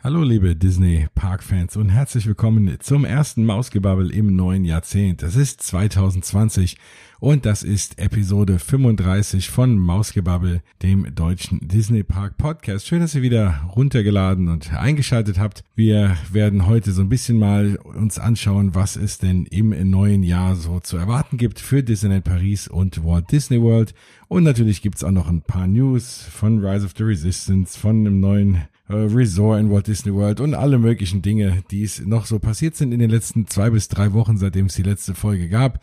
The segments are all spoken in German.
Hallo liebe Disney Park-Fans und herzlich willkommen zum ersten Mausgebabbel im neuen Jahrzehnt. Das ist 2020 und das ist Episode 35 von Mausgebabbel, dem deutschen Disney Park Podcast. Schön, dass ihr wieder runtergeladen und eingeschaltet habt. Wir werden heute so ein bisschen mal uns anschauen, was es denn im neuen Jahr so zu erwarten gibt für Disneyland Paris und Walt Disney World. Und natürlich gibt's auch noch ein paar News von Rise of the Resistance, von einem neuen Resort in Walt Disney World und alle möglichen Dinge, die es noch so passiert sind in den letzten zwei bis drei Wochen, seitdem es die letzte Folge gab.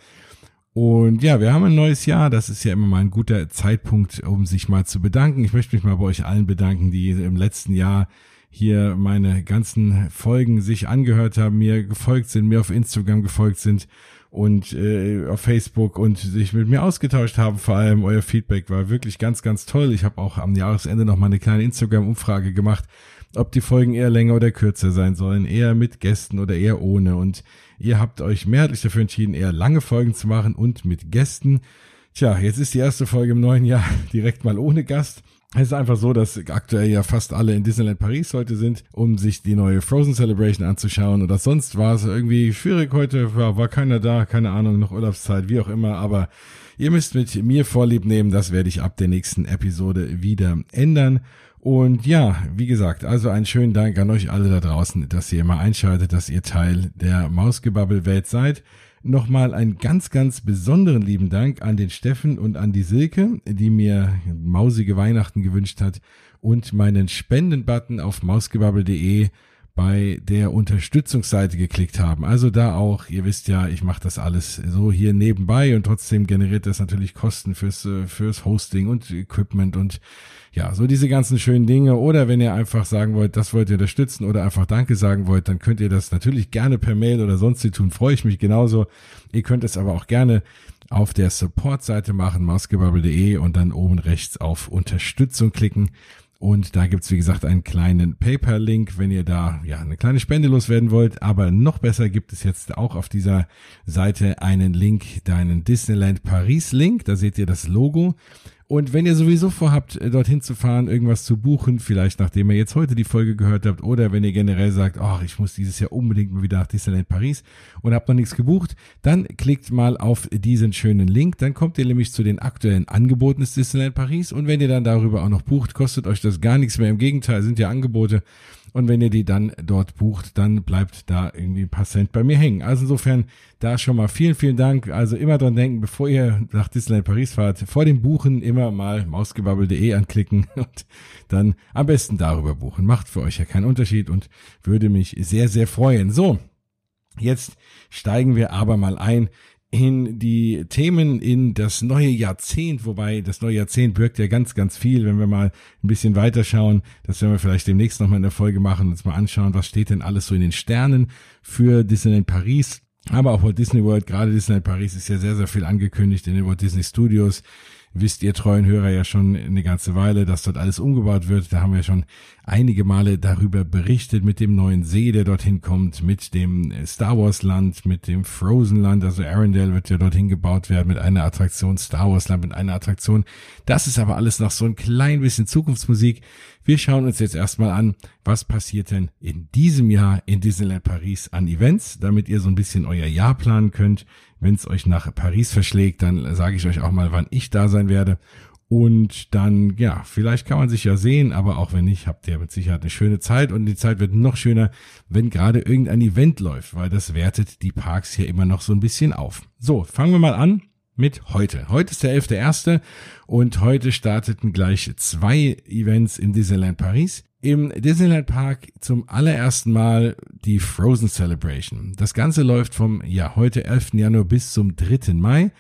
Und ja, wir haben ein neues Jahr. Das ist ja immer mal ein guter Zeitpunkt, um sich mal zu bedanken. Ich möchte mich mal bei euch allen bedanken, die im letzten Jahr hier meine ganzen Folgen sich angehört haben, mir gefolgt sind, mir auf Instagram gefolgt sind und äh, auf Facebook und sich mit mir ausgetauscht haben. Vor allem euer Feedback war wirklich ganz, ganz toll. Ich habe auch am Jahresende noch mal eine kleine Instagram-Umfrage gemacht, ob die Folgen eher länger oder kürzer sein sollen, eher mit Gästen oder eher ohne. Und ihr habt euch mehrheitlich dafür entschieden, eher lange Folgen zu machen und mit Gästen. Tja, jetzt ist die erste Folge im neuen Jahr direkt mal ohne Gast. Es ist einfach so, dass aktuell ja fast alle in Disneyland Paris heute sind, um sich die neue Frozen Celebration anzuschauen. Oder sonst war es irgendwie schwierig heute, war, war keiner da, keine Ahnung, noch Urlaubszeit, wie auch immer. Aber ihr müsst mit mir Vorlieb nehmen, das werde ich ab der nächsten Episode wieder ändern. Und ja, wie gesagt, also einen schönen Dank an euch alle da draußen, dass ihr immer einschaltet, dass ihr Teil der Mausgebabbel-Welt seid nochmal einen ganz, ganz besonderen lieben Dank an den Steffen und an die Silke, die mir mausige Weihnachten gewünscht hat und meinen Spendenbutton auf mausgebabbel.de bei der Unterstützungsseite geklickt haben. Also da auch, ihr wisst ja, ich mache das alles so hier nebenbei und trotzdem generiert das natürlich Kosten fürs, äh, fürs Hosting und Equipment und ja, so diese ganzen schönen Dinge. Oder wenn ihr einfach sagen wollt, das wollt ihr unterstützen oder einfach Danke sagen wollt, dann könnt ihr das natürlich gerne per Mail oder sonst wie tun. Freue ich mich genauso. Ihr könnt es aber auch gerne auf der Support-Seite machen, mausgebubble.de und dann oben rechts auf Unterstützung klicken. Und da gibt's wie gesagt, einen kleinen PayPal-Link, wenn ihr da ja eine kleine Spende loswerden wollt. Aber noch besser gibt es jetzt auch auf dieser Seite einen Link, deinen Disneyland Paris-Link. Da seht ihr das Logo. Und wenn ihr sowieso vorhabt, äh, dorthin zu fahren, irgendwas zu buchen, vielleicht nachdem ihr jetzt heute die Folge gehört habt, oder wenn ihr generell sagt, ach, ich muss dieses Jahr unbedingt mal wieder nach Disneyland Paris und habt noch nichts gebucht, dann klickt mal auf diesen schönen Link. Dann kommt ihr nämlich zu den aktuellen Angeboten des Disneyland Paris. Und wenn ihr dann darüber auch noch bucht, kostet euch das gar nichts mehr. Im Gegenteil, sind ja Angebote. Und wenn ihr die dann dort bucht, dann bleibt da irgendwie ein paar Cent bei mir hängen. Also insofern da schon mal vielen, vielen Dank. Also immer dran denken, bevor ihr nach Disneyland Paris fahrt, vor dem Buchen immer mal mausgebabbel.de anklicken und dann am besten darüber buchen. Macht für euch ja keinen Unterschied und würde mich sehr, sehr freuen. So. Jetzt steigen wir aber mal ein in die Themen in das neue Jahrzehnt, wobei das neue Jahrzehnt birgt ja ganz, ganz viel, wenn wir mal ein bisschen weiterschauen, das werden wir vielleicht demnächst nochmal in der Folge machen, uns mal anschauen, was steht denn alles so in den Sternen für Disneyland Paris, aber auch Walt Disney World, gerade Disneyland Paris ist ja sehr, sehr viel angekündigt in den Walt Disney Studios, wisst ihr treuen Hörer ja schon eine ganze Weile, dass dort alles umgebaut wird. Da haben wir schon einige Male darüber berichtet mit dem neuen See, der dorthin kommt, mit dem Star Wars Land, mit dem Frozen Land. Also Arendelle wird ja dorthin gebaut werden mit einer Attraktion, Star Wars Land mit einer Attraktion. Das ist aber alles noch so ein klein bisschen Zukunftsmusik. Wir schauen uns jetzt erstmal an, was passiert denn in diesem Jahr in Disneyland Paris an Events, damit ihr so ein bisschen euer Jahr planen könnt. Wenn es euch nach Paris verschlägt, dann sage ich euch auch mal, wann ich da sein werde. Und dann, ja, vielleicht kann man sich ja sehen, aber auch wenn nicht, habt ihr mit Sicherheit eine schöne Zeit und die Zeit wird noch schöner, wenn gerade irgendein Event läuft, weil das wertet die Parks hier immer noch so ein bisschen auf. So, fangen wir mal an mit heute. Heute ist der 11.1. und heute starteten gleich zwei Events in Disneyland Paris im Disneyland Park zum allerersten Mal die Frozen Celebration. Das Ganze läuft vom, ja, heute 11. Januar bis zum 3. Mai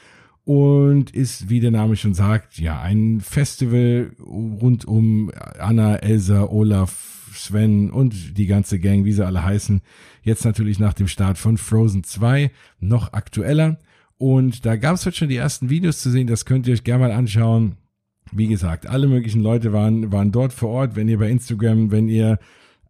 und ist, wie der Name schon sagt, ja, ein Festival rund um Anna, Elsa, Olaf, Sven und die ganze Gang, wie sie alle heißen. Jetzt natürlich nach dem Start von Frozen 2 noch aktueller. Und da gab es heute schon die ersten Videos zu sehen, das könnt ihr euch gerne mal anschauen. Wie gesagt, alle möglichen Leute waren, waren dort vor Ort. Wenn ihr bei Instagram, wenn ihr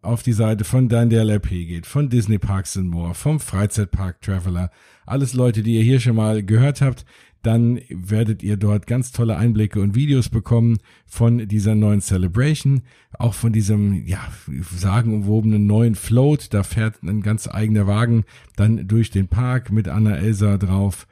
auf die Seite von DanDLRP geht, von Disney Parks and More, vom Freizeitpark Traveler, alles Leute, die ihr hier schon mal gehört habt, dann werdet ihr dort ganz tolle Einblicke und Videos bekommen von dieser neuen Celebration, auch von diesem, ja, sagenumwobenen neuen Float. Da fährt ein ganz eigener Wagen dann durch den Park mit Anna Elsa drauf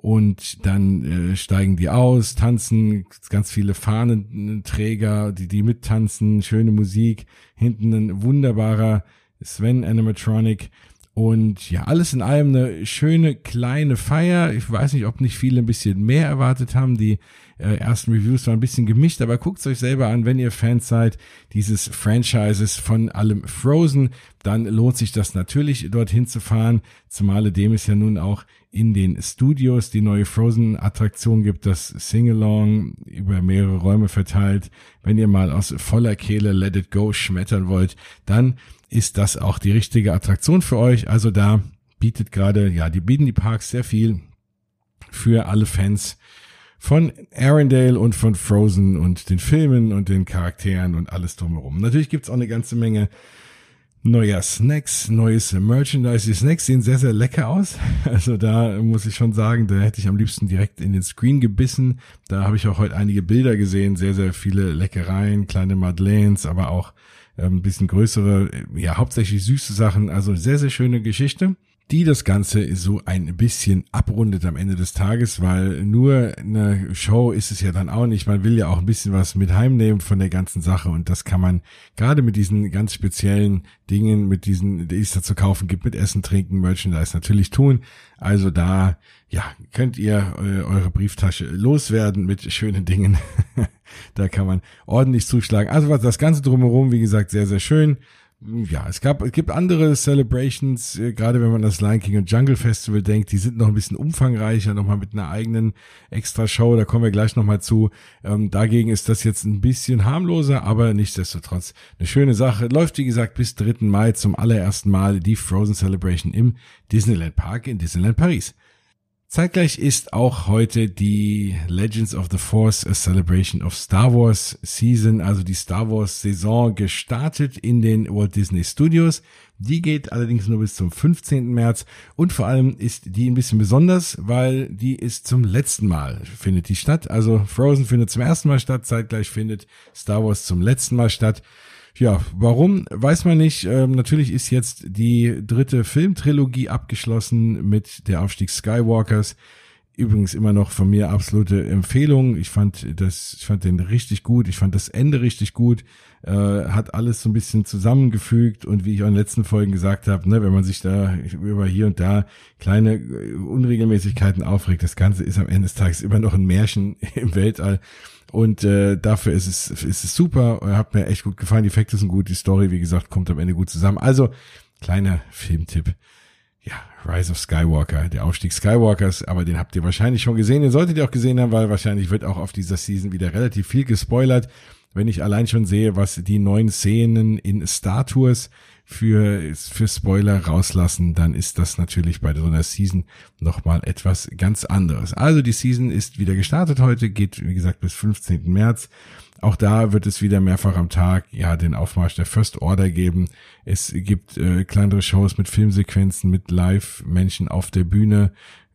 und dann äh, steigen die aus, tanzen, ganz viele Fahnenträger, die, die mittanzen, schöne Musik, hinten ein wunderbarer Sven Animatronic und ja, alles in allem eine schöne kleine Feier. Ich weiß nicht, ob nicht viele ein bisschen mehr erwartet haben. Die äh, ersten Reviews waren ein bisschen gemischt, aber guckt euch selber an, wenn ihr Fans seid dieses Franchises von allem Frozen, dann lohnt sich das natürlich dorthin zu fahren, zumal dem es ja nun auch in den Studios die neue Frozen-Attraktion gibt, das Sing-Along über mehrere Räume verteilt. Wenn ihr mal aus voller Kehle Let It Go schmettern wollt, dann ist das auch die richtige Attraktion für euch. Also da bietet gerade, ja, die bieten die Parks sehr viel für alle Fans von Arendelle und von Frozen und den Filmen und den Charakteren und alles drumherum. Natürlich gibt's auch eine ganze Menge neuer Snacks, neues Merchandise. Die Snacks sehen sehr, sehr lecker aus. Also da muss ich schon sagen, da hätte ich am liebsten direkt in den Screen gebissen. Da habe ich auch heute einige Bilder gesehen, sehr, sehr viele Leckereien, kleine Madeleines, aber auch ein ähm, bisschen größere, ja, hauptsächlich süße Sachen. Also sehr, sehr schöne Geschichte die das Ganze so ein bisschen abrundet am Ende des Tages, weil nur eine Show ist es ja dann auch nicht. Man will ja auch ein bisschen was mit heimnehmen von der ganzen Sache und das kann man gerade mit diesen ganz speziellen Dingen, mit diesen, die es da zu kaufen gibt, mit Essen, Trinken, Merchandise natürlich tun. Also da, ja, könnt ihr äh, eure Brieftasche loswerden mit schönen Dingen. da kann man ordentlich zuschlagen. Also was das Ganze drumherum, wie gesagt, sehr, sehr schön ja, es gab, es gibt andere Celebrations, äh, gerade wenn man das Lion King und Jungle Festival denkt, die sind noch ein bisschen umfangreicher, nochmal mit einer eigenen extra Show, da kommen wir gleich nochmal zu. Ähm, dagegen ist das jetzt ein bisschen harmloser, aber nichtsdestotrotz eine schöne Sache. Läuft, wie gesagt, bis 3. Mai zum allerersten Mal die Frozen Celebration im Disneyland Park in Disneyland Paris. Zeitgleich ist auch heute die Legends of the Force a Celebration of Star Wars Season, also die Star Wars Saison gestartet in den Walt Disney Studios. Die geht allerdings nur bis zum 15. März und vor allem ist die ein bisschen besonders, weil die ist zum letzten Mal findet die statt. Also Frozen findet zum ersten Mal statt, zeitgleich findet Star Wars zum letzten Mal statt. Ja, warum, weiß man nicht. Ähm, natürlich ist jetzt die dritte Filmtrilogie abgeschlossen mit der Aufstieg Skywalkers. Übrigens immer noch von mir absolute Empfehlung. Ich fand das, ich fand den richtig gut. Ich fand das Ende richtig gut. Äh, hat alles so ein bisschen zusammengefügt und wie ich auch in den letzten Folgen gesagt habe, ne, wenn man sich da über hier und da kleine äh, Unregelmäßigkeiten aufregt, das Ganze ist am Ende des Tages immer noch ein Märchen im Weltall. Und äh, dafür ist es, ist es super. Hat mir echt gut gefallen. Die Effekte sind gut. Die Story, wie gesagt, kommt am Ende gut zusammen. Also, kleiner Filmtipp. Ja, Rise of Skywalker, der Aufstieg Skywalkers, aber den habt ihr wahrscheinlich schon gesehen. Den solltet ihr auch gesehen haben, weil wahrscheinlich wird auch auf dieser Season wieder relativ viel gespoilert. Wenn ich allein schon sehe, was die neuen Szenen in Star Tours für, für Spoiler rauslassen, dann ist das natürlich bei so einer Season nochmal etwas ganz anderes. Also die Season ist wieder gestartet heute, geht wie gesagt bis 15. März. Auch da wird es wieder mehrfach am Tag ja den Aufmarsch der First Order geben. Es gibt äh, kleinere Shows mit Filmsequenzen, mit Live-Menschen auf der Bühne.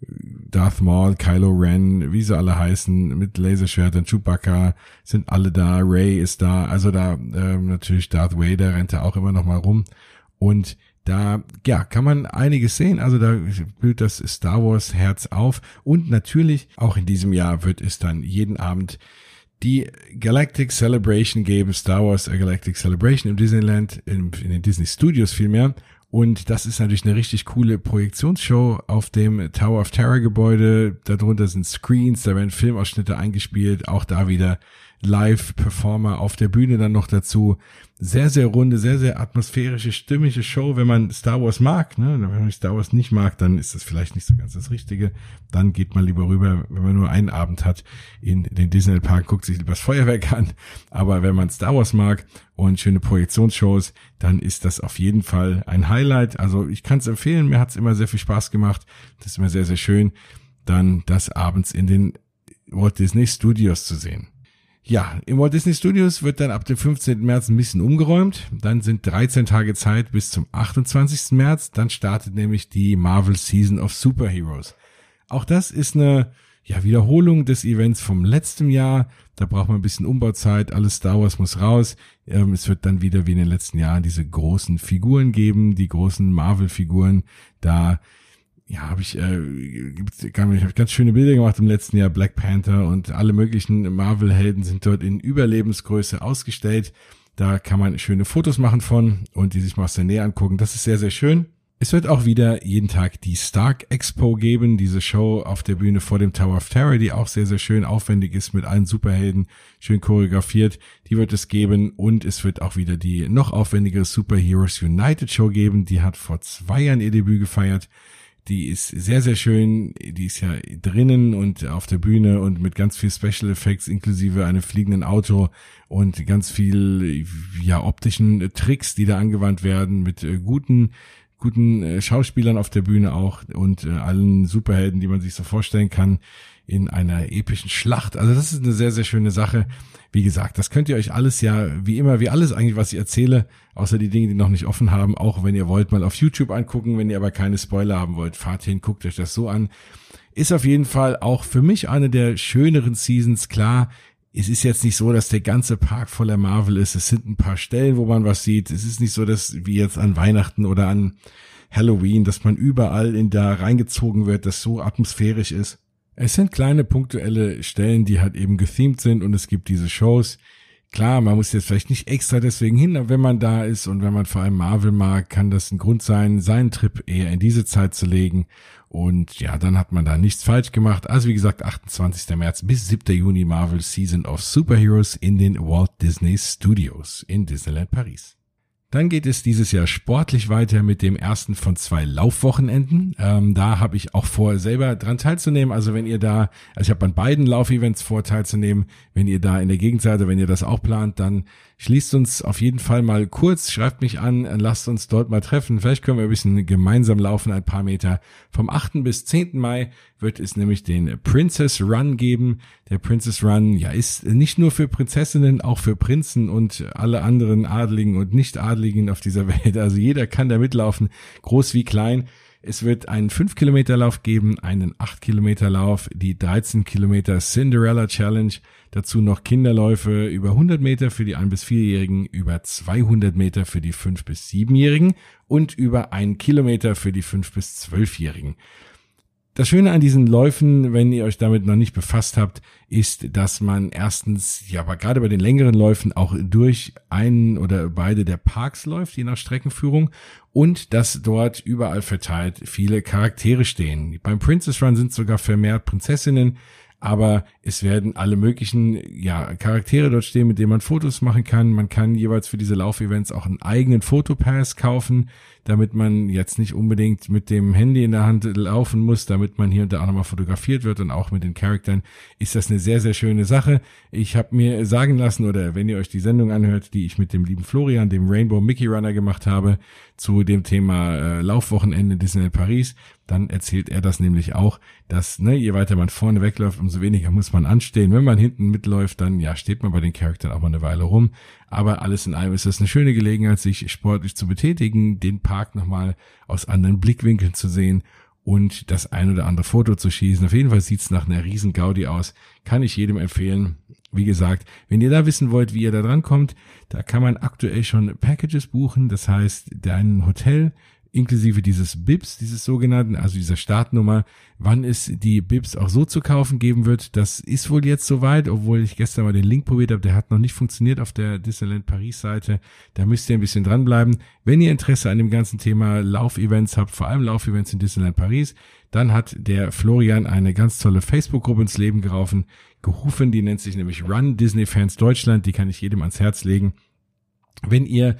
Darth Maul, Kylo Ren, wie sie alle heißen, mit Laserschwertern, Chewbacca sind alle da, Ray ist da, also da äh, natürlich Darth Vader rennt da auch immer noch mal rum. Und da ja kann man einiges sehen, also da blüht das Star Wars Herz auf. Und natürlich auch in diesem Jahr wird es dann jeden Abend die Galactic Celebration geben, Star Wars A Galactic Celebration im Disneyland, in, in den Disney Studios vielmehr. Und das ist natürlich eine richtig coole Projektionsshow auf dem Tower of Terror Gebäude. Darunter sind Screens, da werden Filmausschnitte eingespielt, auch da wieder Live-Performer auf der Bühne dann noch dazu. Sehr, sehr runde, sehr, sehr atmosphärische, stimmige Show, wenn man Star Wars mag. Ne? Wenn man Star Wars nicht mag, dann ist das vielleicht nicht so ganz das Richtige. Dann geht man lieber rüber, wenn man nur einen Abend hat in den Disney Park, guckt sich das Feuerwerk an. Aber wenn man Star Wars mag und schöne Projektionsshows, dann ist das auf jeden Fall ein Highlight. Also ich kann es empfehlen, mir hat es immer sehr viel Spaß gemacht. Das ist immer sehr, sehr schön, dann das abends in den Walt Disney Studios zu sehen. Ja, im Walt Disney Studios wird dann ab dem 15. März ein bisschen umgeräumt. Dann sind 13 Tage Zeit bis zum 28. März. Dann startet nämlich die Marvel Season of Superheroes. Auch das ist eine ja, Wiederholung des Events vom letzten Jahr. Da braucht man ein bisschen Umbauzeit, alles Star Wars muss raus. Ähm, es wird dann wieder wie in den letzten Jahren diese großen Figuren geben, die großen Marvel-Figuren. Da ja, habe ich, äh, ich hab ganz schöne Bilder gemacht im letzten Jahr. Black Panther und alle möglichen Marvel-Helden sind dort in Überlebensgröße ausgestellt. Da kann man schöne Fotos machen von und die sich mal aus der Nähe angucken. Das ist sehr, sehr schön. Es wird auch wieder jeden Tag die Stark Expo geben, diese Show auf der Bühne vor dem Tower of Terror, die auch sehr, sehr schön aufwendig ist mit allen Superhelden, schön choreografiert. Die wird es geben und es wird auch wieder die noch aufwendigere Superheroes United Show geben. Die hat vor zwei Jahren ihr Debüt gefeiert. Die ist sehr, sehr schön. Die ist ja drinnen und auf der Bühne und mit ganz viel Special Effects inklusive einem fliegenden Auto und ganz viel, ja, optischen Tricks, die da angewandt werden mit äh, guten guten äh, Schauspielern auf der Bühne auch und äh, allen Superhelden, die man sich so vorstellen kann, in einer epischen Schlacht. Also das ist eine sehr, sehr schöne Sache. Wie gesagt, das könnt ihr euch alles ja, wie immer, wie alles eigentlich, was ich erzähle, außer die Dinge, die noch nicht offen haben, auch wenn ihr wollt, mal auf YouTube angucken. Wenn ihr aber keine Spoiler haben wollt, fahrt hin, guckt euch das so an. Ist auf jeden Fall auch für mich eine der schöneren Seasons. Klar, es ist jetzt nicht so, dass der ganze Park voller Marvel ist. Es sind ein paar Stellen, wo man was sieht. Es ist nicht so, dass wie jetzt an Weihnachten oder an Halloween, dass man überall in da reingezogen wird, das so atmosphärisch ist. Es sind kleine punktuelle Stellen, die halt eben gethemed sind und es gibt diese Shows. Klar, man muss jetzt vielleicht nicht extra deswegen hin, aber wenn man da ist und wenn man vor allem Marvel mag, kann das ein Grund sein, seinen Trip eher in diese Zeit zu legen und ja, dann hat man da nichts falsch gemacht. Also wie gesagt, 28. März bis 7. Juni Marvel Season of Superheroes in den Walt Disney Studios in Disneyland Paris. Dann geht es dieses Jahr sportlich weiter mit dem ersten von zwei Laufwochenenden. Ähm, da habe ich auch vor, selber dran teilzunehmen. Also wenn ihr da, also ich habe an beiden Laufevents vor teilzunehmen. Wenn ihr da in der Gegend seid, wenn ihr das auch plant, dann schließt uns auf jeden Fall mal kurz, schreibt mich an, lasst uns dort mal treffen. Vielleicht können wir ein bisschen gemeinsam laufen, ein paar Meter. Vom 8. bis 10. Mai wird es nämlich den Princess Run geben. Der Princess Run, ja, ist nicht nur für Prinzessinnen, auch für Prinzen und alle anderen Adligen und Nicht-Adligen auf dieser Welt. Also jeder kann da mitlaufen, groß wie klein. Es wird einen 5 Kilometer Lauf geben, einen 8 Kilometer Lauf, die 13 Kilometer Cinderella Challenge, dazu noch Kinderläufe über 100 Meter für die 1 bis 4-Jährigen, über 200 Meter für die 5 bis 7-Jährigen und über 1 Kilometer für die 5 bis 12-Jährigen. Das Schöne an diesen Läufen, wenn ihr euch damit noch nicht befasst habt, ist, dass man erstens, ja, aber gerade bei den längeren Läufen auch durch einen oder beide der Parks läuft, je nach Streckenführung, und dass dort überall verteilt viele Charaktere stehen. Beim Princess Run sind sogar vermehrt Prinzessinnen, aber es werden alle möglichen ja, Charaktere dort stehen, mit denen man Fotos machen kann. Man kann jeweils für diese Laufevents auch einen eigenen Fotopass kaufen, damit man jetzt nicht unbedingt mit dem Handy in der Hand laufen muss, damit man hier und da auch nochmal fotografiert wird und auch mit den Charakteren ist das eine sehr, sehr schöne Sache. Ich habe mir sagen lassen, oder wenn ihr euch die Sendung anhört, die ich mit dem lieben Florian, dem Rainbow Mickey Runner gemacht habe, zu dem Thema äh, Laufwochenende Disneyland Paris, dann erzählt er das nämlich auch, dass ne, je weiter man vorne wegläuft, umso weniger muss man anstehen. Wenn man hinten mitläuft, dann ja steht man bei den Charakteren auch mal eine Weile rum. Aber alles in allem ist das eine schöne Gelegenheit, sich sportlich zu betätigen, den Park nochmal aus anderen Blickwinkeln zu sehen und das ein oder andere Foto zu schießen. Auf jeden Fall sieht's nach einer riesen Gaudi aus. Kann ich jedem empfehlen. Wie gesagt, wenn ihr da wissen wollt, wie ihr da dran kommt, da kann man aktuell schon Packages buchen. Das heißt, dein Hotel inklusive dieses BIPs, dieses sogenannten, also dieser Startnummer, wann es die BIPs auch so zu kaufen geben wird, das ist wohl jetzt soweit, obwohl ich gestern mal den Link probiert habe, der hat noch nicht funktioniert auf der Disneyland Paris Seite. Da müsst ihr ein bisschen dranbleiben. Wenn ihr Interesse an dem ganzen Thema Laufevents habt, vor allem Laufevents in Disneyland Paris, dann hat der Florian eine ganz tolle Facebook-Gruppe ins Leben gerufen, gerufen, die nennt sich nämlich Run Disney Fans Deutschland, die kann ich jedem ans Herz legen. Wenn ihr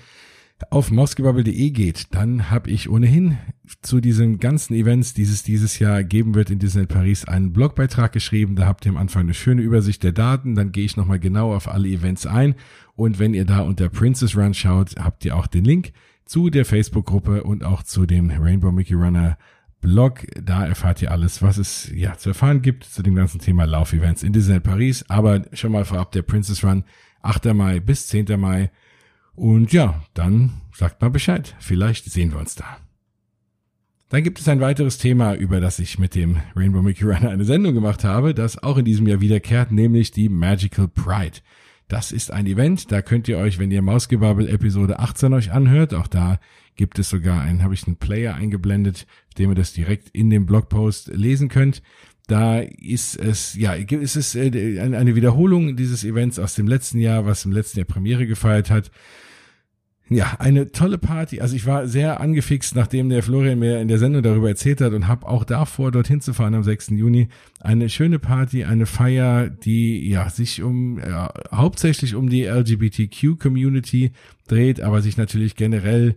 auf mausgebabbel.de geht, dann habe ich ohnehin zu diesen ganzen Events, die es dieses Jahr geben wird in Disneyland Paris, einen Blogbeitrag geschrieben. Da habt ihr am Anfang eine schöne Übersicht der Daten. Dann gehe ich nochmal genau auf alle Events ein. Und wenn ihr da unter Princess Run schaut, habt ihr auch den Link zu der Facebook-Gruppe und auch zu dem Rainbow Mickey Runner Blog. Da erfahrt ihr alles, was es ja zu erfahren gibt zu dem ganzen Thema Laufevents in Disneyland Paris. Aber schon mal vorab der Princess Run 8. Mai bis 10. Mai und ja, dann sagt mal Bescheid. Vielleicht sehen wir uns da. Dann gibt es ein weiteres Thema, über das ich mit dem Rainbow Mickey Runner eine Sendung gemacht habe, das auch in diesem Jahr wiederkehrt, nämlich die Magical Pride. Das ist ein Event, da könnt ihr euch, wenn ihr Mausgebabbel Episode 18 euch anhört, auch da gibt es sogar einen, habe ich einen Player eingeblendet, dem ihr das direkt in dem Blogpost lesen könnt. Da ist es, ja, ist es äh, eine Wiederholung dieses Events aus dem letzten Jahr, was im letzten Jahr Premiere gefeiert hat. Ja, eine tolle Party. Also ich war sehr angefixt, nachdem der Florian mir in der Sendung darüber erzählt hat und habe auch davor, dorthin zu fahren am 6. Juni. Eine schöne Party, eine Feier, die ja sich um ja, hauptsächlich um die LGBTQ-Community dreht, aber sich natürlich generell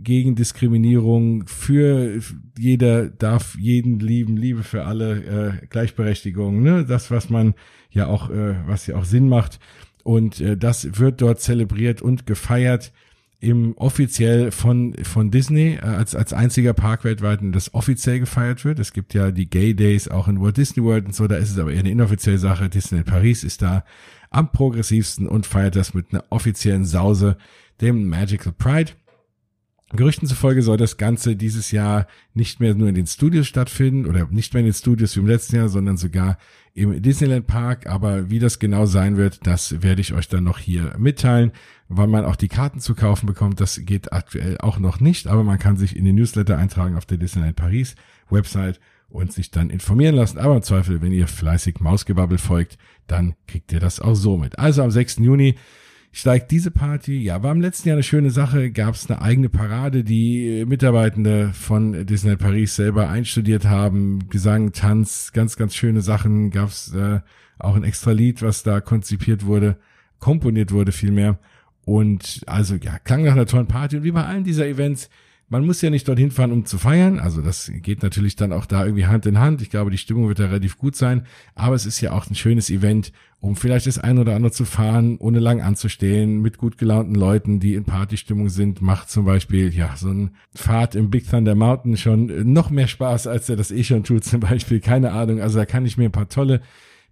gegen Diskriminierung, für jeder darf jeden lieben, Liebe für alle, äh, Gleichberechtigung, ne? Das, was man ja auch, äh, was ja auch Sinn macht. Und äh, das wird dort zelebriert und gefeiert im offiziell von von Disney äh, als als einziger Park weltweit, das offiziell gefeiert wird. Es gibt ja die Gay Days auch in Walt Disney World und so, da ist es aber eher eine inoffizielle Sache. Disney Paris ist da am progressivsten und feiert das mit einer offiziellen Sause, dem Magical Pride. Gerüchten zufolge soll das Ganze dieses Jahr nicht mehr nur in den Studios stattfinden oder nicht mehr in den Studios wie im letzten Jahr, sondern sogar im Disneyland Park. Aber wie das genau sein wird, das werde ich euch dann noch hier mitteilen. Wann man auch die Karten zu kaufen bekommt, das geht aktuell auch noch nicht, aber man kann sich in den Newsletter eintragen auf der Disneyland Paris Website und sich dann informieren lassen. Aber im Zweifel, wenn ihr fleißig Mausgebabbel folgt, dann kriegt ihr das auch so mit. Also am 6. Juni steigt diese Party. Ja, war im letzten Jahr eine schöne Sache. Gab es eine eigene Parade, die Mitarbeitende von Disney Paris selber einstudiert haben. Gesang, Tanz, ganz, ganz schöne Sachen. Gab es äh, auch ein extra Lied, was da konzipiert wurde, komponiert wurde vielmehr. Und also ja, klang nach einer tollen Party. Und wie bei allen dieser Events man muss ja nicht dorthin fahren, um zu feiern. Also das geht natürlich dann auch da irgendwie Hand in Hand. Ich glaube, die Stimmung wird da relativ gut sein. Aber es ist ja auch ein schönes Event, um vielleicht das ein oder andere zu fahren, ohne lang anzustehen, mit gut gelaunten Leuten, die in Partystimmung sind. Macht zum Beispiel, ja, so ein Fahrt im Big Thunder Mountain schon noch mehr Spaß, als er das eh schon tut zum Beispiel. Keine Ahnung. Also da kann ich mir ein paar tolle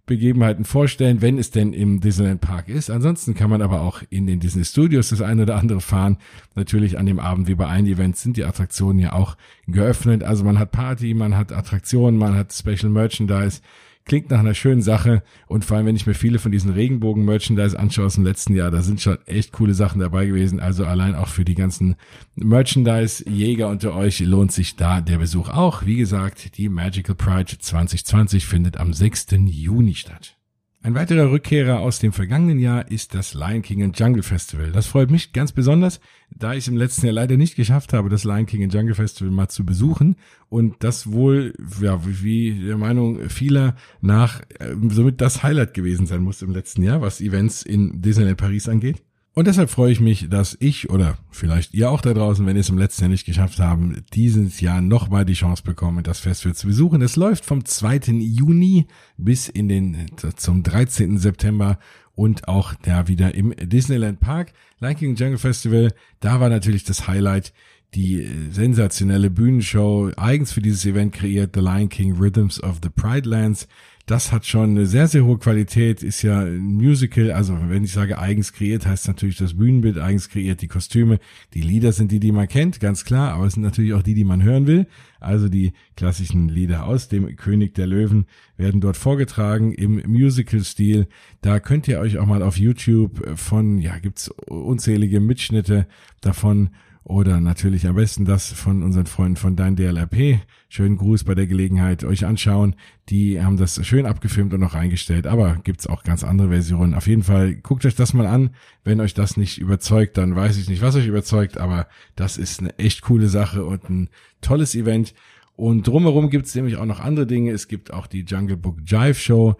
Begebenheiten vorstellen, wenn es denn im Disneyland Park ist. Ansonsten kann man aber auch in den Disney Studios das eine oder andere fahren. Natürlich an dem Abend wie bei allen Events sind die Attraktionen ja auch geöffnet. Also man hat Party, man hat Attraktionen, man hat Special Merchandise. Klingt nach einer schönen Sache und vor allem, wenn ich mir viele von diesen Regenbogen-Merchandise anschaue aus dem letzten Jahr, da sind schon echt coole Sachen dabei gewesen. Also allein auch für die ganzen Merchandise-Jäger unter euch lohnt sich da der Besuch auch. Wie gesagt, die Magical Pride 2020 findet am 6. Juni statt. Ein weiterer Rückkehrer aus dem vergangenen Jahr ist das Lion King and Jungle Festival. Das freut mich ganz besonders, da ich es im letzten Jahr leider nicht geschafft habe, das Lion King and Jungle Festival mal zu besuchen und das wohl, ja, wie der Meinung vieler nach äh, somit das Highlight gewesen sein muss im letzten Jahr, was Events in Disneyland Paris angeht. Und deshalb freue ich mich, dass ich oder vielleicht ihr auch da draußen, wenn ihr es im letzten Jahr nicht geschafft haben, dieses Jahr nochmal die Chance bekommen, das Festival zu besuchen. Es läuft vom 2. Juni bis in den, zum 13. September und auch da wieder im Disneyland Park. Lion King Jungle Festival, da war natürlich das Highlight die sensationelle Bühnenshow, eigens für dieses Event kreiert, The Lion King Rhythms of the Pride Lands. Das hat schon eine sehr, sehr hohe Qualität, ist ja ein Musical, also wenn ich sage eigens kreiert, heißt natürlich das Bühnenbild eigens kreiert, die Kostüme, die Lieder sind die, die man kennt, ganz klar, aber es sind natürlich auch die, die man hören will. Also die klassischen Lieder aus dem König der Löwen werden dort vorgetragen im Musical-Stil. Da könnt ihr euch auch mal auf YouTube von, ja, gibt's unzählige Mitschnitte davon oder natürlich am besten das von unseren Freunden von Dein DLRP. Schönen Gruß bei der Gelegenheit euch anschauen. Die haben das schön abgefilmt und noch reingestellt, aber gibt's auch ganz andere Versionen. Auf jeden Fall guckt euch das mal an. Wenn euch das nicht überzeugt, dann weiß ich nicht, was euch überzeugt, aber das ist eine echt coole Sache und ein tolles Event. Und drumherum gibt's nämlich auch noch andere Dinge. Es gibt auch die Jungle Book Jive Show.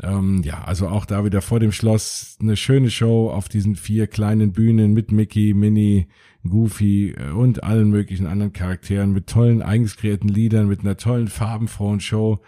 Ähm, ja, also auch da wieder vor dem Schloss eine schöne Show auf diesen vier kleinen Bühnen mit Mickey, Minnie, Goofy äh, und allen möglichen anderen Charakteren mit tollen eigens kreierten Liedern, mit einer tollen farbenfrohen Show.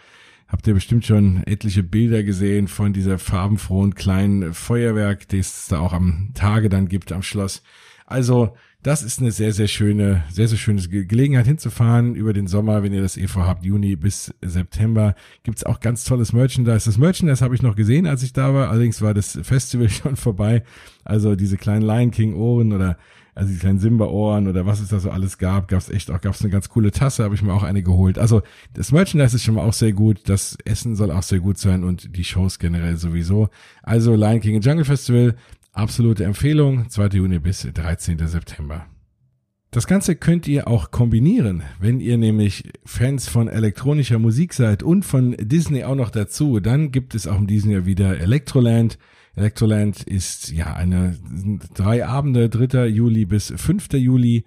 Habt ihr bestimmt schon etliche Bilder gesehen von dieser farbenfrohen kleinen Feuerwerk, das es da auch am Tage dann gibt am Schloss. Also, das ist eine sehr, sehr schöne, sehr, sehr schöne Gelegenheit hinzufahren über den Sommer, wenn ihr das eh vorhabt, Juni bis September. Gibt's auch ganz tolles Merchandise. Das Merchandise habe ich noch gesehen, als ich da war. Allerdings war das Festival schon vorbei. Also diese kleinen Lion King Ohren oder also die kleinen Simba-Ohren oder was es da so alles gab, gab es echt auch, gab es eine ganz coole Tasse, habe ich mir auch eine geholt. Also das Merchandise ist schon mal auch sehr gut, das Essen soll auch sehr gut sein und die Shows generell sowieso. Also Lion King Jungle Festival, absolute Empfehlung, 2. Juni bis 13. September. Das Ganze könnt ihr auch kombinieren, wenn ihr nämlich Fans von elektronischer Musik seid und von Disney auch noch dazu. Dann gibt es auch in diesem Jahr wieder Electroland. Electroland ist ja eine drei Abende, 3. Juli bis 5. Juli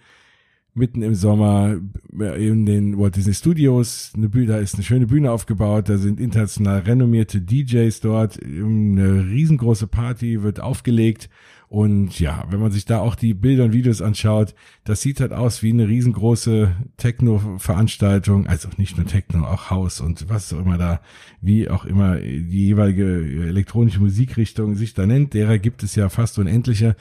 mitten im Sommer in den Walt Disney Studios. Eine Bühne, da ist eine schöne Bühne aufgebaut, da sind international renommierte DJs dort, eine riesengroße Party wird aufgelegt und ja, wenn man sich da auch die Bilder und Videos anschaut, das sieht halt aus wie eine riesengroße Techno-Veranstaltung, also nicht nur Techno, auch Haus und was auch immer da, wie auch immer die jeweilige elektronische Musikrichtung sich da nennt, derer gibt es ja fast unendliche.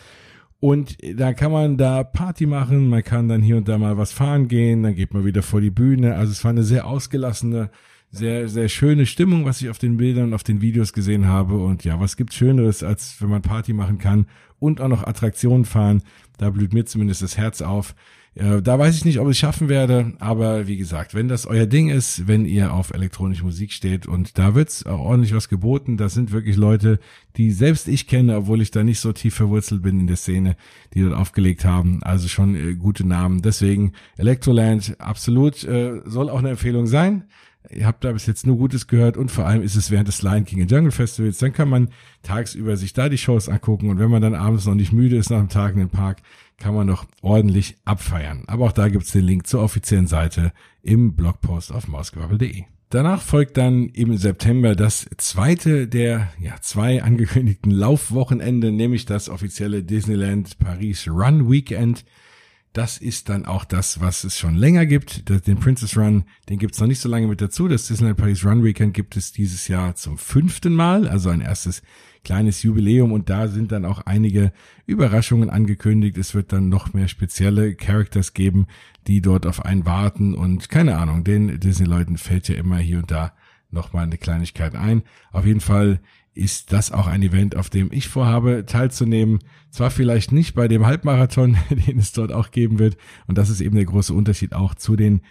Und da kann man da Party machen, man kann dann hier und da mal was fahren gehen, dann geht man wieder vor die Bühne. Also es war eine sehr ausgelassene sehr, sehr schöne Stimmung, was ich auf den Bildern, auf den Videos gesehen habe. Und ja, was gibt's Schöneres, als wenn man Party machen kann und auch noch Attraktionen fahren? Da blüht mir zumindest das Herz auf. Äh, da weiß ich nicht, ob ich es schaffen werde, aber wie gesagt, wenn das euer Ding ist, wenn ihr auf elektronische Musik steht und da wird's auch ordentlich was geboten, das sind wirklich Leute, die selbst ich kenne, obwohl ich da nicht so tief verwurzelt bin in der Szene, die dort aufgelegt haben, also schon äh, gute Namen. Deswegen Electroland absolut äh, soll auch eine Empfehlung sein ihr habt da bis jetzt nur Gutes gehört und vor allem ist es während des Lion King and Jungle Festivals, dann kann man tagsüber sich da die Shows angucken und wenn man dann abends noch nicht müde ist nach dem Tag in den Park, kann man noch ordentlich abfeiern. Aber auch da gibt's den Link zur offiziellen Seite im Blogpost auf mausgewabbel.de. Danach folgt dann im September das zweite der ja, zwei angekündigten Laufwochenende, nämlich das offizielle Disneyland Paris Run Weekend. Das ist dann auch das, was es schon länger gibt. Den Princess Run, den gibt's noch nicht so lange mit dazu. Das Disneyland Paris Run Weekend gibt es dieses Jahr zum fünften Mal, also ein erstes kleines Jubiläum und da sind dann auch einige Überraschungen angekündigt. Es wird dann noch mehr spezielle Characters geben, die dort auf einen warten und keine Ahnung, den Disney-Leuten fällt ja immer hier und da nochmal eine Kleinigkeit ein. Auf jeden Fall ist das auch ein Event, auf dem ich vorhabe, teilzunehmen. Zwar vielleicht nicht bei dem Halbmarathon, den es dort auch geben wird. Und das ist eben der große Unterschied auch zu den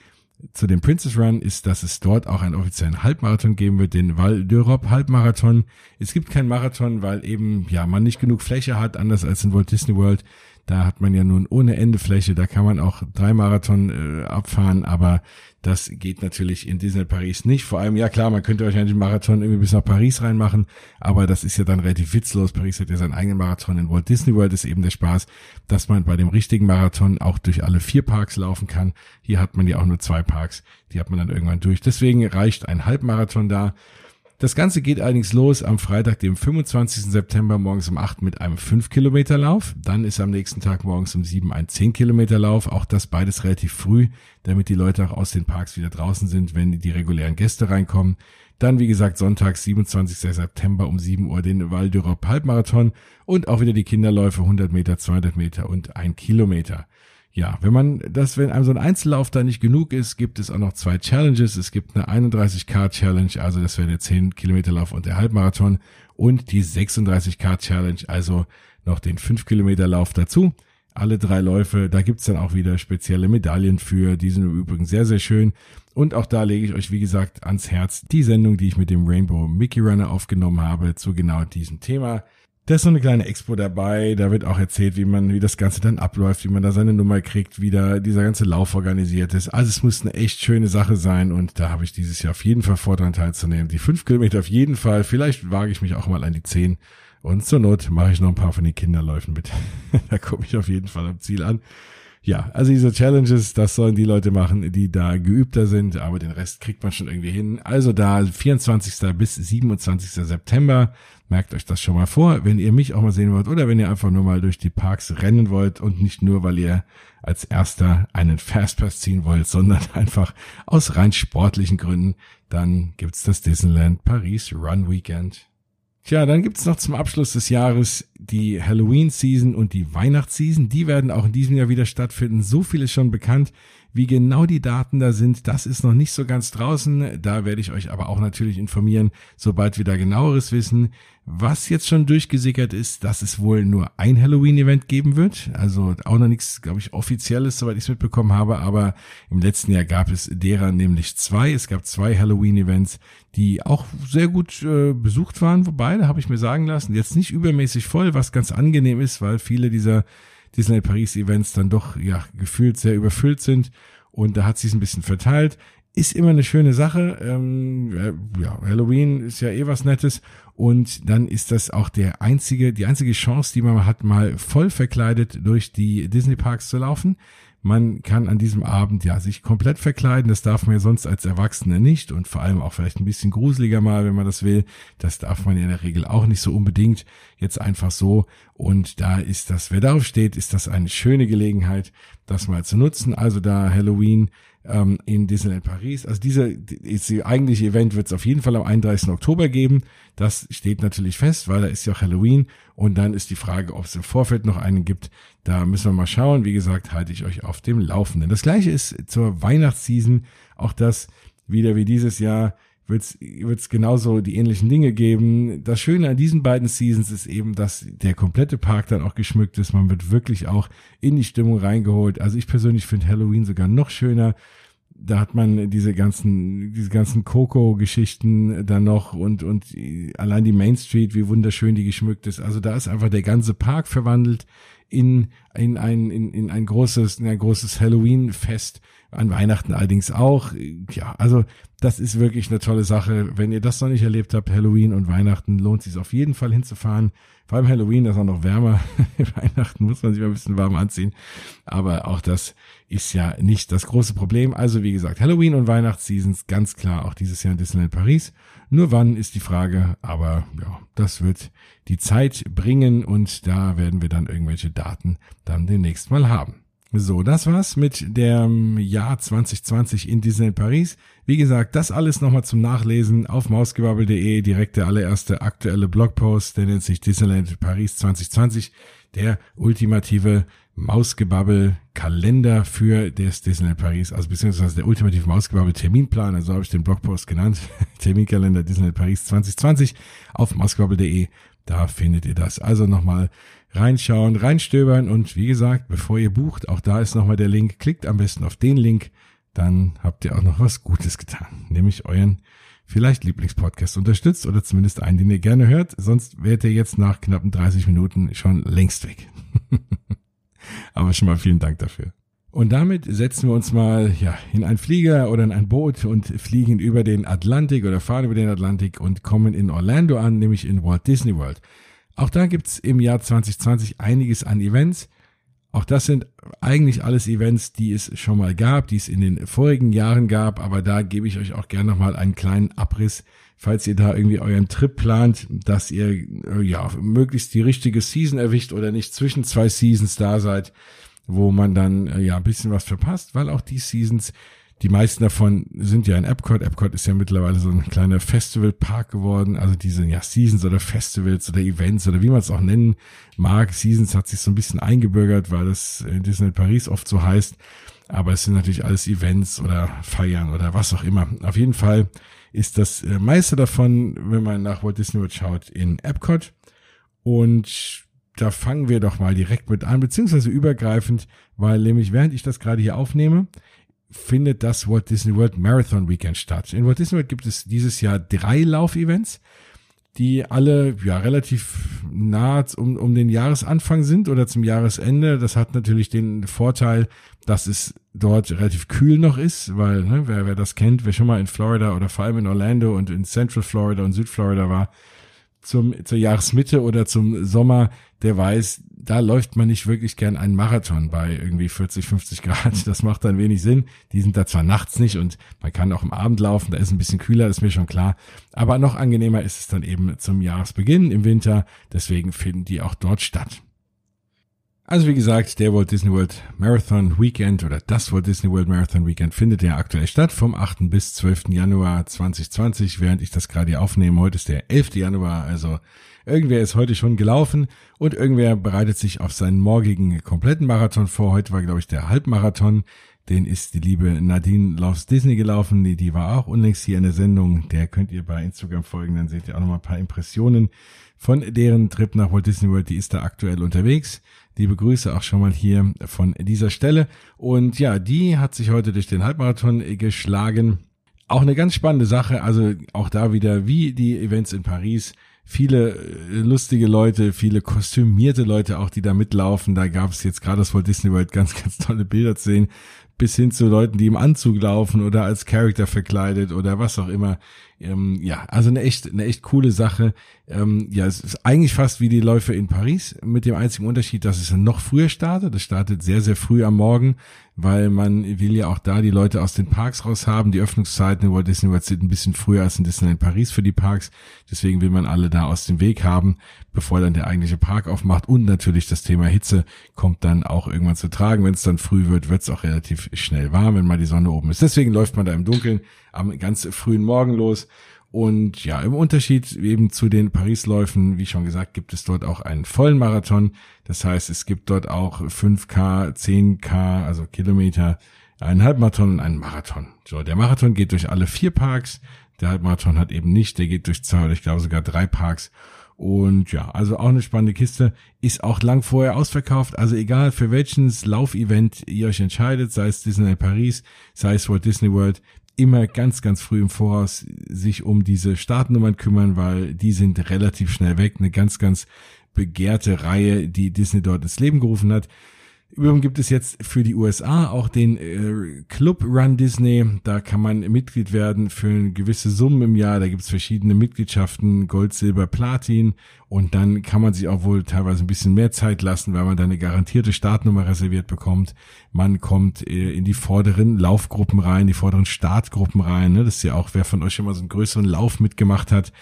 zu dem Princess Run ist, dass es dort auch einen offiziellen Halbmarathon geben wird, den Val d'Europe Halbmarathon. Es gibt keinen Marathon, weil eben, ja, man nicht genug Fläche hat, anders als in Walt Disney World. Da hat man ja nun ohne Ende Fläche, da kann man auch drei Marathon äh, abfahren, aber das geht natürlich in Disney Paris nicht. Vor allem, ja klar, man könnte wahrscheinlich einen Marathon irgendwie bis nach Paris reinmachen, aber das ist ja dann relativ witzlos. Paris hat ja seinen eigenen Marathon. In Walt Disney World ist eben der Spaß, dass man bei dem richtigen Marathon auch durch alle vier Parks laufen kann. Hier hat man ja auch nur zwei Parks, die hat man dann irgendwann durch. Deswegen reicht ein Halbmarathon da. Das Ganze geht allerdings los am Freitag, dem 25. September morgens um 8 mit einem 5 Kilometer Lauf. Dann ist am nächsten Tag morgens um 7 ein 10 Kilometer Lauf. Auch das beides relativ früh, damit die Leute auch aus den Parks wieder draußen sind, wenn die regulären Gäste reinkommen. Dann, wie gesagt, Sonntag, 27. September um 7 Uhr den Val d'Europe Halbmarathon und auch wieder die Kinderläufe 100 Meter, 200 Meter und 1 Kilometer ja, wenn man das, wenn einem so ein Einzellauf da nicht genug ist, gibt es auch noch zwei Challenges. Es gibt eine 31K Challenge, also das wäre der 10 Kilometer Lauf und der Halbmarathon und die 36K Challenge, also noch den 5 Kilometer Lauf dazu. Alle drei Läufe, da gibt's dann auch wieder spezielle Medaillen für. Die sind im Übrigen sehr, sehr schön. Und auch da lege ich euch, wie gesagt, ans Herz die Sendung, die ich mit dem Rainbow Mickey Runner aufgenommen habe, zu genau diesem Thema. Da ist so eine kleine Expo dabei, da wird auch erzählt, wie man, wie das Ganze dann abläuft, wie man da seine Nummer kriegt, wie da dieser ganze Lauf organisiert ist. Also es muss eine echt schöne Sache sein und da habe ich dieses Jahr auf jeden Fall vor, daran teilzunehmen. Die fünf Kilometer auf jeden Fall, vielleicht wage ich mich auch mal an die zehn und zur Not mache ich noch ein paar von den Kinderläufen mit. da komme ich auf jeden Fall am Ziel an ja, also diese Challenges, das sollen die Leute machen, die da geübter sind, aber den Rest kriegt man schon irgendwie hin. Also da 24. bis 27. September, merkt euch das schon mal vor, wenn ihr mich auch mal sehen wollt oder wenn ihr einfach nur mal durch die Parks rennen wollt und nicht nur, weil ihr als erster einen Fastpass ziehen wollt, sondern einfach aus rein sportlichen Gründen, dann gibt's das Disneyland Paris Run Weekend. Tja, dann gibt's noch zum Abschluss des Jahres die Halloween-Season und die Weihnachtsseason. Die werden auch in diesem Jahr wieder stattfinden. So viel ist schon bekannt. Wie genau die Daten da sind, das ist noch nicht so ganz draußen. Da werde ich euch aber auch natürlich informieren, sobald wir da genaueres wissen. Was jetzt schon durchgesickert ist, dass es wohl nur ein Halloween-Event geben wird. Also auch noch nichts, glaube ich, offizielles, soweit ich es mitbekommen habe. Aber im letzten Jahr gab es derer nämlich zwei. Es gab zwei Halloween-Events, die auch sehr gut äh, besucht waren. Wobei, da habe ich mir sagen lassen, jetzt nicht übermäßig voll, was ganz angenehm ist, weil viele dieser Disney Paris Events dann doch ja gefühlt sehr überfüllt sind und da hat sich ein bisschen verteilt ist immer eine schöne Sache. Ähm, ja, Halloween ist ja eh was Nettes. Und dann ist das auch der einzige, die einzige Chance, die man hat, mal voll verkleidet durch die Disney Parks zu laufen. Man kann an diesem Abend ja sich komplett verkleiden. Das darf man ja sonst als Erwachsene nicht und vor allem auch vielleicht ein bisschen gruseliger mal, wenn man das will. Das darf man ja in der Regel auch nicht so unbedingt jetzt einfach so. Und da ist das, wer darauf steht, ist das eine schöne Gelegenheit, das mal zu nutzen. Also da Halloween ähm, in Disneyland Paris. Also diese, ist die eigentliche Event wird es auf jeden Fall am 31. Oktober geben. Das steht natürlich fest, weil da ist ja auch Halloween. Und dann ist die Frage, ob es im Vorfeld noch einen gibt. Da müssen wir mal schauen. Wie gesagt, halte ich euch auf dem Laufenden. Das gleiche ist zur Weihnachtsseason. Auch das wieder wie dieses Jahr wird es genauso die ähnlichen Dinge geben. Das Schöne an diesen beiden Seasons ist eben, dass der komplette Park dann auch geschmückt ist. Man wird wirklich auch in die Stimmung reingeholt. Also ich persönlich finde Halloween sogar noch schöner. Da hat man diese ganzen, diese ganzen Coco-Geschichten dann noch und, und allein die Main Street, wie wunderschön die geschmückt ist. Also da ist einfach der ganze Park verwandelt in, in ein, in, in ein großes, in ein großes Halloween-Fest an Weihnachten allerdings auch. Ja, also das ist wirklich eine tolle Sache. Wenn ihr das noch nicht erlebt habt, Halloween und Weihnachten, lohnt sich auf jeden Fall hinzufahren. Vor allem Halloween, das ist auch noch wärmer. Weihnachten muss man sich mal ein bisschen warm anziehen. Aber auch das ist ja nicht das große Problem. Also wie gesagt, Halloween und Weihnachtsseasons ganz klar auch dieses Jahr in Disneyland Paris. Nur wann ist die Frage, aber ja, das wird die Zeit bringen und da werden wir dann irgendwelche Daten dann demnächst mal haben. So, das war's mit dem Jahr 2020 in Disneyland Paris. Wie gesagt, das alles nochmal zum Nachlesen auf mausgewabbel.de. Direkt der allererste aktuelle Blogpost, der nennt sich Disneyland Paris 2020. Der ultimative Mausgebabbel-Kalender für das Disneyland Paris, also beziehungsweise der ultimative Mausgebabbel-Terminplan, also habe ich den Blogpost genannt, Terminkalender Disneyland Paris 2020 auf mausgebabbel.de. Da findet ihr das. Also nochmal reinschauen, reinstöbern. Und wie gesagt, bevor ihr bucht, auch da ist nochmal der Link, klickt am besten auf den Link, dann habt ihr auch noch was Gutes getan, nämlich euren vielleicht Lieblingspodcast unterstützt oder zumindest einen, den ihr gerne hört, sonst wärt ihr jetzt nach knappen 30 Minuten schon längst weg. Aber schon mal vielen Dank dafür. Und damit setzen wir uns mal ja, in ein Flieger oder in ein Boot und fliegen über den Atlantik oder fahren über den Atlantik und kommen in Orlando an, nämlich in Walt Disney World. Auch da gibt's im Jahr 2020 einiges an Events. Auch das sind eigentlich alles Events, die es schon mal gab, die es in den vorigen Jahren gab, aber da gebe ich euch auch gerne nochmal einen kleinen Abriss, falls ihr da irgendwie euren Trip plant, dass ihr äh, ja möglichst die richtige Season erwischt oder nicht zwischen zwei Seasons da seid, wo man dann äh, ja ein bisschen was verpasst, weil auch die Seasons die meisten davon sind ja in Epcot. Epcot ist ja mittlerweile so ein kleiner Festivalpark geworden. Also diese ja Seasons oder Festivals oder Events oder wie man es auch nennen mag. Seasons hat sich so ein bisschen eingebürgert, weil das in Disney Paris oft so heißt. Aber es sind natürlich alles Events oder Feiern oder was auch immer. Auf jeden Fall ist das äh, meiste davon, wenn man nach Walt Disney World schaut, in Epcot. Und da fangen wir doch mal direkt mit an, beziehungsweise übergreifend, weil nämlich während ich das gerade hier aufnehme, findet das Walt Disney World Marathon Weekend statt. In Walt Disney World gibt es dieses Jahr drei Laufevents, die alle ja relativ nah um, um den Jahresanfang sind oder zum Jahresende. Das hat natürlich den Vorteil, dass es dort relativ kühl noch ist, weil ne, wer, wer das kennt, wer schon mal in Florida oder vor allem in Orlando und in Central Florida und Südflorida war, zum, zur Jahresmitte oder zum Sommer, der weiß, da läuft man nicht wirklich gern einen Marathon bei irgendwie 40, 50 Grad. Das macht dann wenig Sinn. Die sind da zwar nachts nicht und man kann auch am Abend laufen, da ist ein bisschen kühler, ist mir schon klar. Aber noch angenehmer ist es dann eben zum Jahresbeginn im Winter. Deswegen finden die auch dort statt. Also wie gesagt, der Walt Disney World Marathon Weekend oder das Walt Disney World Marathon Weekend findet ja aktuell statt vom 8. bis 12. Januar 2020, während ich das gerade hier aufnehme. Heute ist der 11. Januar, also irgendwer ist heute schon gelaufen und irgendwer bereitet sich auf seinen morgigen kompletten Marathon vor. Heute war, glaube ich, der Halbmarathon. Den ist die liebe Nadine Loves Disney gelaufen. Die, die war auch unlängst hier in der Sendung. Der könnt ihr bei Instagram folgen. Dann seht ihr auch noch mal ein paar Impressionen von deren Trip nach Walt Disney World. Die ist da aktuell unterwegs. Liebe Grüße auch schon mal hier von dieser Stelle. Und ja, die hat sich heute durch den Halbmarathon geschlagen. Auch eine ganz spannende Sache. Also auch da wieder wie die Events in Paris viele äh, lustige Leute, viele kostümierte Leute auch, die da mitlaufen. Da gab es jetzt gerade das Walt Disney World ganz, ganz tolle Bilder zu sehen, bis hin zu Leuten, die im Anzug laufen oder als Charakter verkleidet oder was auch immer. Ähm, ja, also eine echt, eine echt coole Sache. Ähm, ja, es ist eigentlich fast wie die Läufe in Paris, mit dem einzigen Unterschied, dass es noch früher startet. Es startet sehr, sehr früh am Morgen, weil man will ja auch da die Leute aus den Parks raus haben. Die Öffnungszeiten in Walt Disney World sind ein bisschen früher als in Disneyland Paris für die Parks. Deswegen will man alle da aus dem Weg haben, bevor dann der eigentliche Park aufmacht. Und natürlich das Thema Hitze kommt dann auch irgendwann zu tragen. Wenn es dann früh wird, wird es auch relativ schnell warm, wenn mal die Sonne oben ist. Deswegen läuft man da im Dunkeln am ganz frühen Morgen los. Und ja, im Unterschied eben zu den Paris-Läufen, wie schon gesagt, gibt es dort auch einen vollen Marathon. Das heißt, es gibt dort auch 5K, 10K, also Kilometer, einen Halbmarathon und einen Marathon. So, der Marathon geht durch alle vier Parks. Der Halbmarathon hat eben nicht, der geht durch zwei oder ich glaube sogar drei Parks. Und ja, also auch eine spannende Kiste. Ist auch lang vorher ausverkauft. Also egal für welches Laufevent ihr euch entscheidet, sei es Disney Paris, sei es Walt Disney World, immer ganz, ganz früh im Voraus sich um diese Startnummern kümmern, weil die sind relativ schnell weg. Eine ganz, ganz begehrte Reihe, die Disney dort ins Leben gerufen hat. Übrigens gibt es jetzt für die USA auch den äh, Club Run Disney. Da kann man Mitglied werden für eine gewisse Summe im Jahr. Da gibt es verschiedene Mitgliedschaften, Gold, Silber, Platin. Und dann kann man sich auch wohl teilweise ein bisschen mehr Zeit lassen, weil man da eine garantierte Startnummer reserviert bekommt. Man kommt äh, in die vorderen Laufgruppen rein, die vorderen Startgruppen rein. Ne? Das ist ja auch, wer von euch schon mal so einen größeren Lauf mitgemacht hat,